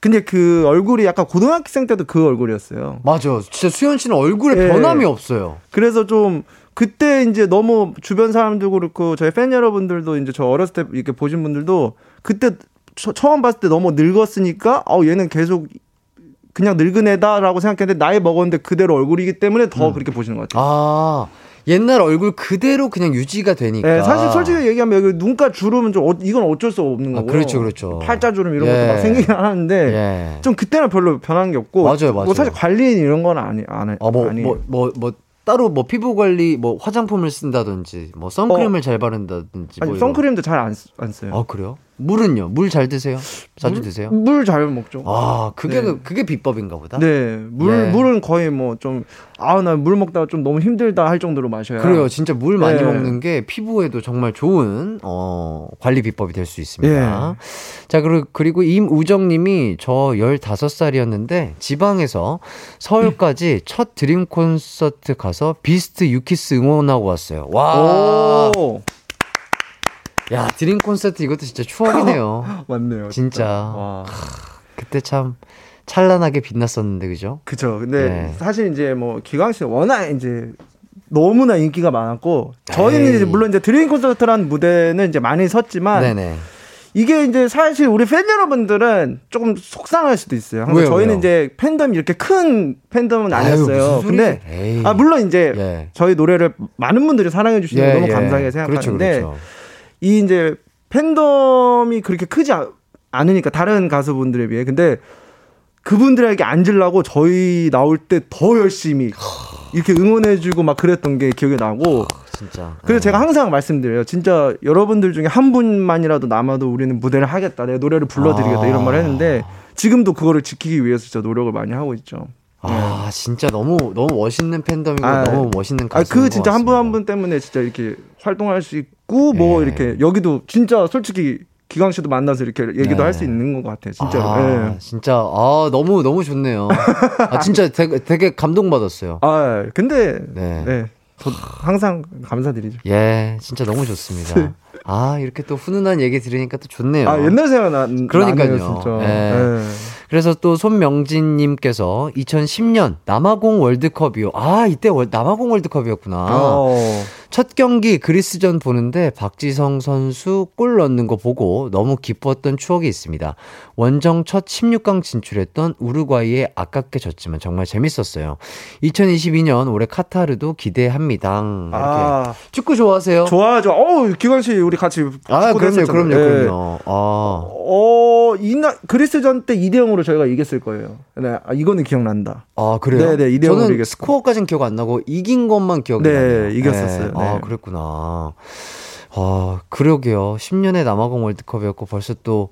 근데 그 얼굴이 약간 고등학생 때도 그 얼굴이었어요. 맞아. 진짜 수현 씨는 얼굴에 예. 변함이 없어요. 그래서 좀 그때 이제 너무 주변 사람들도 그렇고 저희 팬 여러분들도 이제 저 어렸을 때 이렇게 보신 분들도 그때 처, 처음 봤을 때 너무 늙었으니까 어 얘는 계속 그냥 늙은 애다라고 생각했는데 나이 먹었는데 그대로 얼굴이기 때문에 더 그렇게 보시는 것 같아요. 아, 옛날 얼굴 그대로 그냥 유지가 되니까. 네, 사실 솔직히 얘기하면 여기 눈가 주름은 좀 어, 이건 어쩔 수 없는 아, 거고. 그렇죠, 그렇죠. 팔자 주름 이런 예. 것도 막 생기긴 하는데 예. 좀 그때는 별로 변한 게 없고. 맞아요, 맞아요. 뭐 사실 관리 이런 건 아니 안 해. 아, 뭐, 아니에요. 뭐, 뭐, 뭐, 따로 뭐 피부 관리, 뭐 화장품을 쓴다든지, 뭐 선크림을 잘 바른다든지. 어. 아니 뭐 이런. 선크림도 잘 안 안 써요. 아, 그래요? 물은요? 물 잘 드세요? 자주 드세요? 물 잘 먹죠. 아, 그게 네. 그게 비법인가 보다. 네, 물 예. 물은 거의 뭐 좀 아 나 물 먹다가 좀 너무 힘들다 할 정도로 마셔야. 그래요. 진짜 물 많이 네. 먹는 게 피부에도 정말 좋은 어, 관리 비법이 될 수 있습니다. 예. 자, 그리고, 그리고 임우정 님이 저 15살이었는데 지방에서 서울까지 첫 드림 콘서트 가서 비스트 유키스 응원하고 왔어요. 와. 오, 야, 드림 콘서트 이것도 진짜 추억이네요. 맞네요. 진짜. 와. 그때 참 찬란하게 빛났었는데 그죠? 그쵸. 근데 네. 사실 이제 뭐 기광 씨는 워낙 이제 너무나 인기가 많았고 저희는. 이제 물론 이제 드림 콘서트라는 무대는 이제 많이 섰지만 네네. 이게 이제 사실 우리 팬 여러분들은 조금 속상할 수도 있어요. 왜요, 저희는 왜요? 이제 팬덤이 이렇게 큰 팬덤은 아유, 아니었어요. 무슨 근데? 에이. 아 물론 이제 예. 저희 노래를 많은 분들이 사랑해 주시는 거 예, 너무 예. 감사하게 생각하는데 그렇죠, 그렇죠. 이 이제 팬덤이 그렇게 크지 않- 않으니까 다른 가수분들에 비해 근데 그분들에게 앉으려고 저희 나올 때 더 열심히 이렇게 응원해주고 막 그랬던 게 기억이 나고 진짜. 그래서 예. 제가 항상 말씀드려요. 진짜 여러분들 중에 한 분만이라도 남아도 우리는 무대를 하겠다. 내 노래를 불러드리겠다. 아. 이런 말 했는데 지금도 그거를 지키기 위해서 진짜 노력을 많이 하고 있죠. 아, 진짜 너무 너무 멋있는 팬덤이고 아, 너무 멋있는 아, 가수. 그 진짜 한 분 한 분 때문에 진짜 이렇게 활동할 수 있고 뭐 예. 이렇게 여기도 진짜 솔직히 기광 씨도 만나서 이렇게 얘기도 네. 할수 있는 것 같아요. 진짜로. 아, 예. 진짜 아 너무 너무 좋네요. 아 진짜 되게, 되게 감동받았어요. 아, 근데 네. 네. 저 항상 감사드리죠. 예, 진짜 너무 좋습니다. 아 이렇게 또 훈훈한 얘기 들으니까 또 좋네요. 아, 옛날 생각 나, 그러니까요. 나네요, 진짜. 예. 예. 그래서 또 손명진님께서 2010년 남아공 월드컵이요. 아 이때 월, 남아공 월드컵이었구나. 어. 첫 경기 그리스전 보는데 박지성 선수 골 넣는 거 보고 너무 기뻤던 추억이 있습니다. 원정 첫 16강 진출했던 우루과이에 아깝게 졌지만 정말 재밌었어요. 2022년 올해 카타르도 기대합니다. 이렇게. 아, 축구 좋아하세요? 좋아하죠. 어우, 기광 씨 우리 같이 아, 그럼요. 그럼요, 예. 그럼요. 아, 어, 이나 그리스전 때 2대 0으로 저희가 이겼을 거예요. 네, 아, 이거는 기억난다. 아 그래요? 네, 네, 이대 영으로 저는 이겼어요. 스코어까지는 기억 안 나고 이긴 것만 기억이 네, 나요. 이겼었어요. 아, 네. 그랬구나. 아, 그러게요. 10년의 남아공 월드컵이었고 벌써 또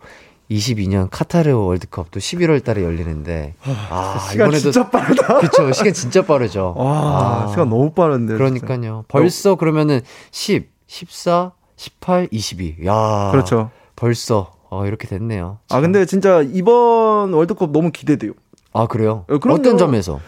22년 카타르 월드컵 또 11월 달에 열리는데 아, 시간 이번에도 진짜 빠르다. 그쵸 시간 진짜 빠르죠. 와, 아, 시간 너무 빠른데. 그러니까요. 벌써 그러면 10, 14, 18, 22. 야. 그렇죠. 벌써 어, 이렇게 됐네요. 아, 근데 진짜 이번 월드컵 너무 기대돼요. 아, 그래요? 어, 그럼요. 어떤 점에서?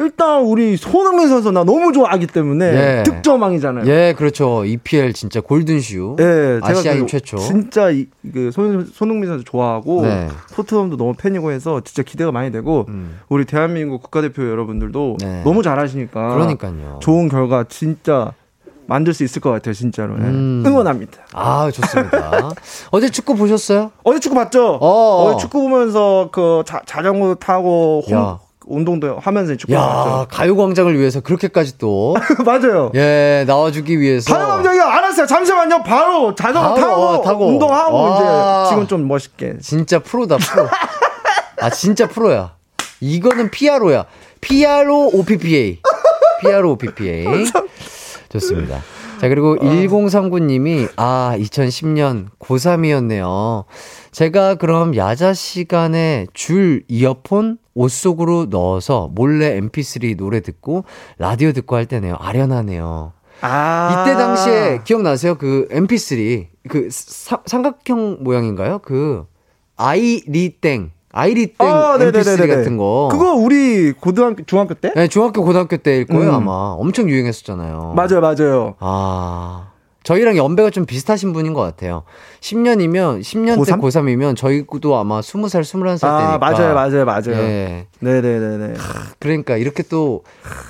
일단 우리 손흥민 선수 나 너무 좋아하기 때문에 예. 득점왕이잖아요. 예, 그렇죠. EPL 진짜 골든슈. 예, 제가 아시아인 그 최초. 진짜 이, 그 손, 손흥민 선수 좋아하고 네. 토트넘도 너무 팬이고 해서 진짜 기대가 많이 되고 음. 우리 대한민국 국가대표 여러분들도 네. 너무 잘하시니까 그러니까요. 좋은 결과 진짜 만들 수 있을 것 같아요, 진짜로. 예. 음. 응원합니다. 아, 좋습니다. 어제 축구 보셨어요? 어제 축구 봤죠? 어. 어제 축구 보면서 그 자, 자전거 타고 홈- 야. 운동도 하면서 축구 야, 봤죠. 가요광장을 위해서 그렇게까지 또, 맞아요. 예, 나와주기 위해서. 가요광장이 알았어요. 잠시만요. 바로 자전거 바로, 타고, 어, 타고. 운동하고 와. 이제 지금 좀 멋있게. 진짜 프로다, 프로. 아, 진짜 프로야. 이거는 PRO야. PRO OPPA. PRO OPPA. 좋습니다. 자, 그리고 1039님이, 아, 2010년 고3이었네요. 제가 그럼 야자 시간에 줄 이어폰 옷 속으로 넣어서 몰래 mp3 노래 듣고 라디오 듣고 할 때네요. 아련하네요. 아. 이때 당시에 기억나세요? 그 mp3 그 사- 삼각형 모양인가요? 그 아이리땡 아이리땡 아, mp3 네네네네. 같은 거. 그거 우리 고등학교, 중학교 때? 네, 중학교 고등학교 때일 거예요 음. 아마. 엄청 유행했었잖아요. 맞아요, 맞아요. 아. 저희랑 연배가 좀 비슷하신 분인 것 같아요. 10년이면, 10년 때 고3? 고3이면 저희도 아마 20살, 21살 때니까. 아, 맞아요, 맞아요, 맞아요. 예. 네네 네 네. 그러니까 이렇게 또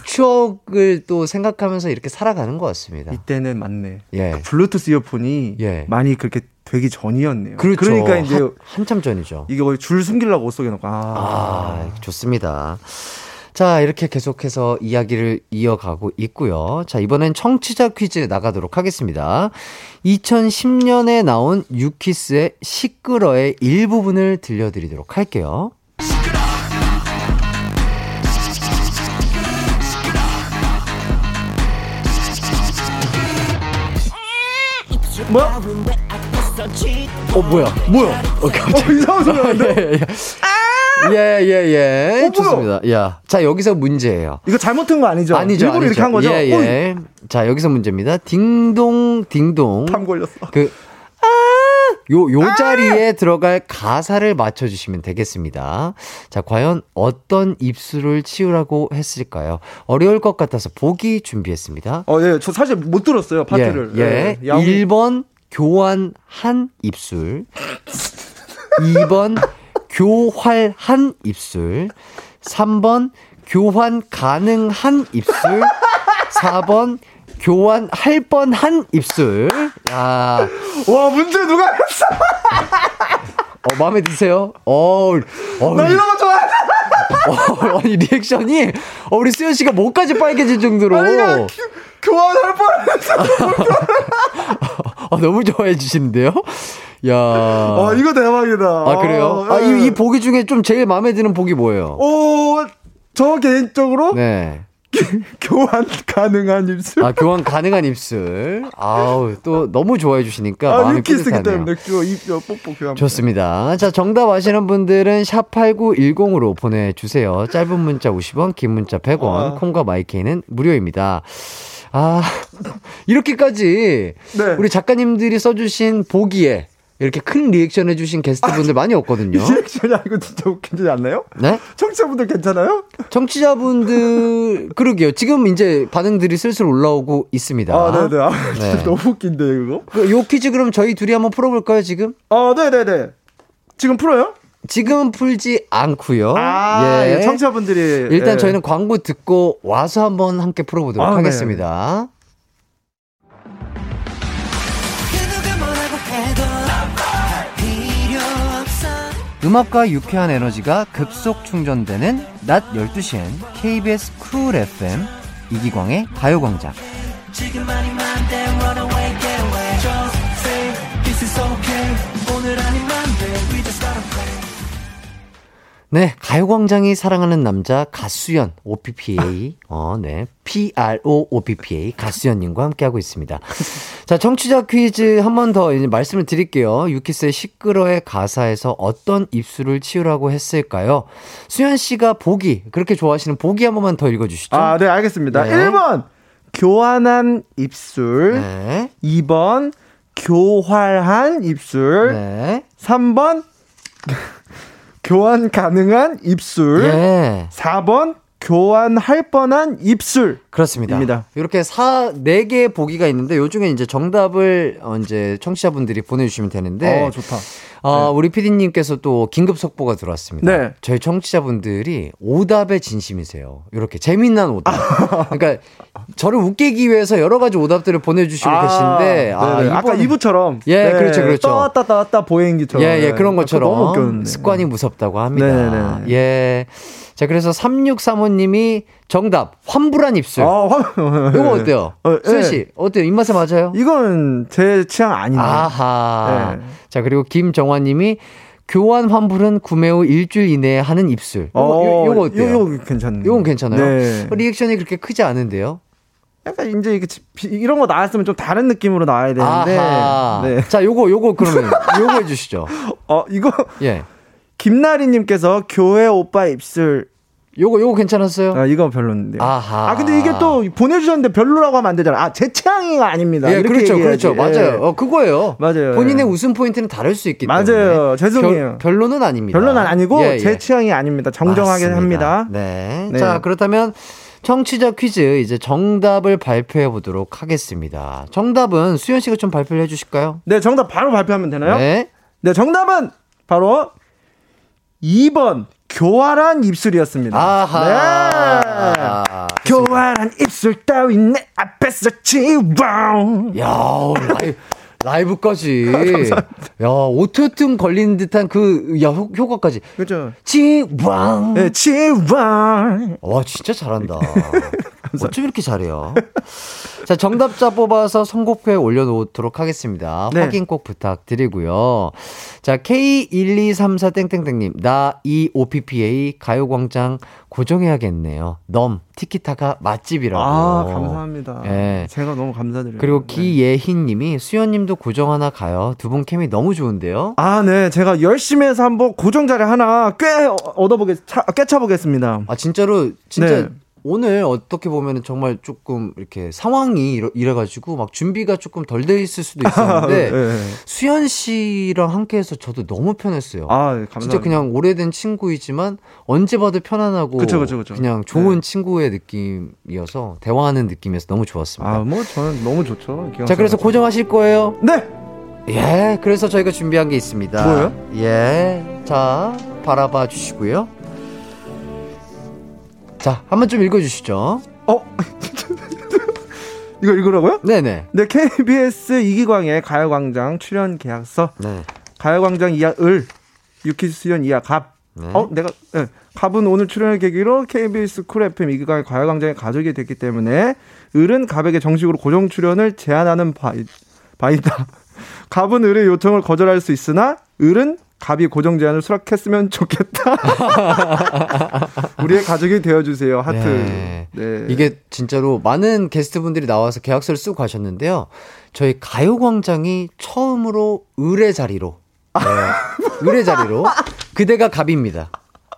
추억을 또 생각하면서 이렇게 살아가는 것 같습니다. 이때는 맞네. 예. 그 블루투스 이어폰이 예. 많이 그렇게 되기 전이었네요. 그렇죠. 러니까 이제 한, 한참 전이죠. 이게 거의 줄 숨기려고 옷 속에 넣고. 아. 아, 좋습니다. 자, 이렇게 계속해서 이야기를 이어가고 있고요. 자, 이번엔 청취자 퀴즈 나가도록 하겠습니다. 2010년에 나온 유키스의 시끄러의 일부분을 들려드리도록 할게요. 뭐야? 어, 뭐야, 뭐야. 어, 갑자기. 어, 이상한 소리 나는데? 예, 예, 예. 어, 뭐야? 좋습니다. 야. 자, 여기서 문제예요. 이거 잘못 튼거 아니죠? 아니죠. 일부러 아니죠. 이렇게 한 거죠? 예, 예. 자, 여기서 문제입니다. 딩동, 딩동. 탐 걸렸어. 그, 요, 요 자리에 들어갈 가사를 맞춰주시면 되겠습니다. 자, 과연 어떤 입술을 치우라고 했을까요? 어려울 것 같아서 보기 준비했습니다. 어, 예. 저 사실 못 들었어요, 파트를. 예, 예. 야옹. 1번 교환한 입술. 2번 교활한 입술. 3번 교환 가능한 입술. 4번 교환할 뻔한 입술. 야, 와, 문제 누가 했어? 어, 마음에 드세요? 어, 어, 나 이런 거 좋아해. 어, 아니, 리액션이, 어, 우리 수현 씨가 목까지 빨개질 정도로. 아니, 나 교환할 뻔했어. 어, 너무 좋아해 주시는데요? 야. 아, 이거 대박이다. 아, 그래요? 아, 이, 이 보기 중에 좀 제일 마음에 드는 보기 뭐예요? 오, 저 개인적으로 네. 교환 가능한 입술. 아, 교환 가능한 입술. 아우, 또 너무 좋아해 주시니까 아, 마음이 유키스 그때 뿌듯하네요. 맥주 입 뽀뽀 교환. 좋습니다. 자, 정답 아시는 분들은 샵8910으로 보내주세요. 짧은 문자 50원, 긴 문자 100원, 아. 콩과 마이케이는 무료입니다. 아, 이렇게까지 네. 우리 작가님들이 써주신 보기에 이렇게 큰 리액션 해주신 게스트분들 많이 없거든요. reaction이 아니고 진짜 웃기지 않나요? 네? 청취자분들 괜찮아요? 청취자분들, 그러게요. 지금 이제 반응들이 슬슬 올라오고 있습니다. 아, 네네. 아, 네. 너무 웃긴데, 이거. 그요 퀴즈 그럼 저희 둘이 한번 풀어볼까요, 지금? 아, 네네네. 지금 풀어요? 지금은 풀지 않고요. 아, 예. 예. 청취자분들이. 일단 예. 저희는 광고 듣고 와서 한번 함께 풀어보도록 아, 네. 하겠습니다. 음악과 유쾌한 에너지가 급속 충전되는 낮 12시엔 KBS 쿨 FM 이기광의 가요광장. 네, 가요광장이 사랑하는 남자 가수연 OPPA, 어, 네, PRO OPPA 가수연님과 함께하고 있습니다. 자, 청취자 퀴즈 한 번 더 말씀을 드릴게요. 유키스의 시끄러의 가사에서 어떤 입술을 치우라고 했을까요? 수연 씨가 보기 그렇게 좋아하시는 보기 한 번만 더 읽어주시죠. 아, 네, 알겠습니다. 네. 1번, 교환한 입술. 네, 2번, 교활한 입술. 네, 3번, 교환 가능한 입술. 예. 4번, 교환할 뻔한 입술. 그렇습니다. 입니다. 이렇게 사, 네 개의 보기가 있는데, 요 중에 이제 정답을, 어, 이제 청취자분들이 보내주시면 되는데, 어, 좋다. 어, 우리 피디님께서 또 긴급 속보가 들어왔습니다. 네. 저희 청취자분들이 오답에 진심이세요. 이렇게 재미난 오답. 그러니까 저를 웃기기 위해서 여러 가지 오답들을 보내주시고 계신데, 아, 네네. 아까 2부처럼. 예, 그렇죠, 그렇죠. 떴다, 떴다, 보행기처럼. 예, 예, 그런 네. 것처럼. 습관이 무섭다고 합니다. 네네네. 예. 자, 그래서 3635님이 정답, 환불한 입술. 아, 화... 이거 어때요? 어, 수현 예. 씨, 어때요? 입맛에 맞아요? 이건 제 취향 아닌데. 아하. 네. 자, 그리고 김정환님이 교환 환불은 구매 후 일주일 이내에 하는 입술. 요거, 요, 요거 어때요? 요, 거 괜찮네. 요건 괜찮아요. 네. 리액션이 그렇게 크지 않은데요? 약간 이제 이런 거 나왔으면 좀 다른 느낌으로 나와야 되는데. 아하. 네. 자, 요거, 요거 그러면, 요거 해 주시죠. 어, 이거 예. 김나리님께서 교회 오빠 입술. 요거, 요거 괜찮았어요? 아, 이거 별로인데. 아하. 아, 근데 이게 또 보내주셨는데 별로라고 하면 안 되잖아. 아, 제 취향이가 아닙니다. 예, 그렇죠, 얘기해야지. 그렇죠. 맞아요. 예. 어, 그거예요. 맞아요. 본인의 예. 웃음 포인트는 다를 수 있기 때문에. 맞아요. 죄송해요. 별, 별로는 아닙니다. 별로는 아니고 예, 예. 제 취향이 아닙니다. 정정하게 맞습니다. 합니다. 네. 네. 자, 그렇다면 청취자 퀴즈 이제 정답을 발표해 보도록 하겠습니다. 정답은 수현 씨가 좀 발표를 해 주실까요? 네, 정답 바로 발표하면 되나요? 네, 네. 정답은 바로 2번 교활한 입술이었습니다. 아하. 네. 교활한 입술 따위 내 앞에서 지워. 야, 라이, 라이브까지. 야, 오토튠 걸린 듯한 그, 야, 효, 효과까지. 그죠? 지왕. 네, 지워. 와, 진짜 잘한다. 어쩜 이렇게 잘해요? 자, 정답자 뽑아서 선곡표에 올려놓도록 하겠습니다. 네. 확인 꼭 부탁드리고요. 자, K1234땡땡땡님, 나이 OPPA 가요광장 고정해야겠네요. 넘, 티키타가 맛집이라고. 아, 감사합니다. 예. 제가 너무 감사드려요. 그리고 네. 기예희 님이 수연님도 고정 하나 가요. 두 분 케미 너무 좋은데요? 아, 네. 제가 열심히 해서 한번 고정 자리 하나 꽤 얻어보겠, 차, 꿰차보겠습니다. 아, 진짜로, 진짜 네. 오늘 어떻게 보면 정말 조금 이렇게 상황이 이래, 이래 가지고 막 준비가 조금 덜 돼 있을 수도 있었는데 네. 수현 씨랑 함께 해서 저도 너무 편했어요. 아, 감사합니다. 진짜 그냥 오래된 친구이지만 언제 봐도 편안하고 그쵸, 그쵸, 그쵸. 냥 좋은 네. 친구의 느낌이어서 대화하는 느낌이어서 너무 좋았습니다. 아, 뭐 저는 너무 좋죠. 자, 그래서. 고정하실 거예요? 네. 예, 그래서 저희가 준비한 게 있습니다. 뭐예요? 예, 자, 바라봐 주시고요. 자, 한번 좀 읽어주시죠. 어? 이거 읽으라고요? 네네. 네, KBS 이기광의 가요광장 출연 계약서. 네. 가요광장 이하 을, 유키스 수현 이하 갑. 네. 어, 내가, 네. 갑은 오늘 출연을 계기로 KBS 쿨 FM 이기광의 가요광장의 가족이 됐기 때문에 을은 갑에게 정식으로 고정 출연을 제안하는 바이, 바이다. 갑은 을의 요청을 거절할 수 있으나 을은 갑이 고정 제안을 수락했으면 좋겠다. 우리의 가족이 되어주세요. 하트. 네. 네. 이게 진짜로 많은 게스트분들이 나와서 계약서를 쓰고 가셨는데요. 저희 가요광장이 처음으로 의뢰 자리로, 네, 의뢰 자리로 그대가 갑입니다.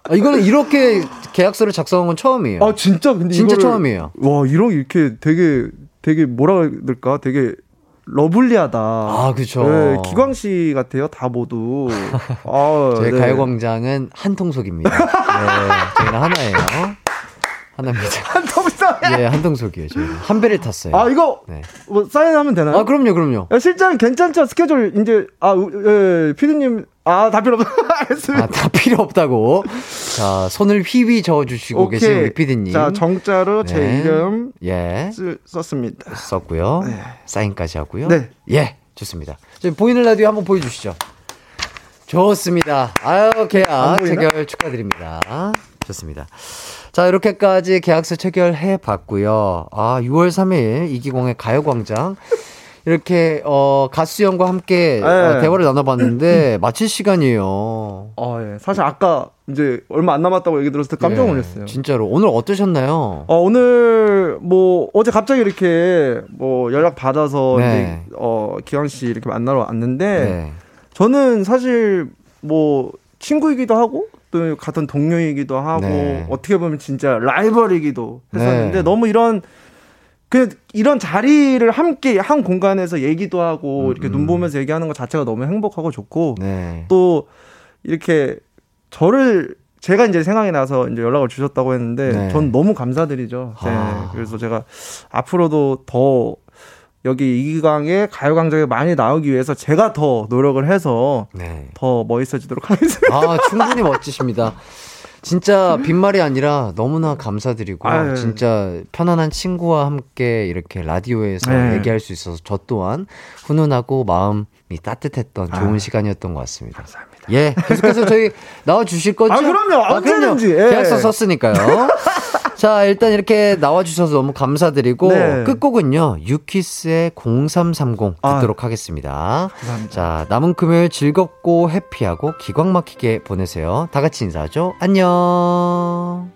아, 이거는 이렇게 계약서를 작성한 건 처음이에요. 아 진짜 근데 진짜 이거를- 처음이에요. 와 이런 이렇게 되게 되게 뭐라 될까? 되게 러블리하다. 아, 그쵸. 네, 기광 씨 같아요. 다 모두. 아, 저희 네. 가요광장은 한 통속입니다. 네, 저희는 하나예요. 하나입니다. 한 통속. 예, 한 통속이에요. 저희 한 배를 탔어요. 아 이거 네. 뭐 사인하면 되나요? 아, 그럼요, 그럼요. 야, 실장 괜찮죠? 스케줄 이제 아, 우- 예, 피디님 아, 다 필요 없어. 알겠습니다. 아, 다 필요 없다고. 자, 손을 휘휘 저어주시고 계신 우리 피디님. 자, 정자로 제 네. 이름 예. 쓰, 썼습니다. 썼고요. 사인까지 하고요. 네. 예, 좋습니다. 저희 보이는 라디오 한번 보여주시죠. 좋습니다. 아유, 계약? 체결 축하드립니다. 좋습니다. 자, 이렇게까지 계약서 체결해 봤고요. 아, 6월 3일 이기공의 가요광장. 이렇게, 어, 가수연과 함께 어, 네. 대화를 나눠봤는데, 마칠 시간이에요. 아, 예. 사실 아까 이제 얼마 안 남았다고 얘기 들었을 때 깜짝 예, 놀랐어요. 진짜로. 오늘 어떠셨나요? 어, 오늘 뭐 어제 갑자기 이렇게 뭐 연락 받아서 네. 이제 어 기광 씨 이렇게 만나러 왔는데 네. 저는 사실 뭐 친구이기도 하고 또 같은 동료이기도 하고 네. 어떻게 보면 진짜 라이벌이기도 했었는데 네. 너무 이런 그 이런 자리를 함께 한 공간에서 얘기도 하고 음, 이렇게 눈 보면서 얘기하는 것 자체가 너무 행복하고 좋고 네. 또 이렇게 저를 제가 이제 생각이 나서 이제 연락을 주셨다고 했는데 네. 전 너무 감사드리죠. 네. 아. 그래서 제가 앞으로도 더 여기 이기광의 가요광장에 많이 나오기 위해서 제가 더 노력을 해서 네. 더 멋있어지도록 하겠습니다. 아, 충분히 멋지십니다. 진짜 빈말이 아니라 너무나 감사드리고 아유. 진짜 편안한 친구와 함께 이렇게 라디오에서 네. 얘기할 수 있어서 저 또한 훈훈하고 마음이 따뜻했던 좋은 아유. 시간이었던 것 같습니다. 감사합니다. 예, 계속해서 저희 나와 주실 거죠? 아, 그럼요. 언제든지. 예. 계약서 썼으니까요. 자, 일단 이렇게 나와 주셔서 너무 감사드리고 네. 끝곡은요. 유키스의 0330 아. 듣도록 하겠습니다. 감사합니다. 자, 남은 금요일 즐겁고 해피하고 기광 막히게 보내세요. 다 같이 인사하죠. 안녕.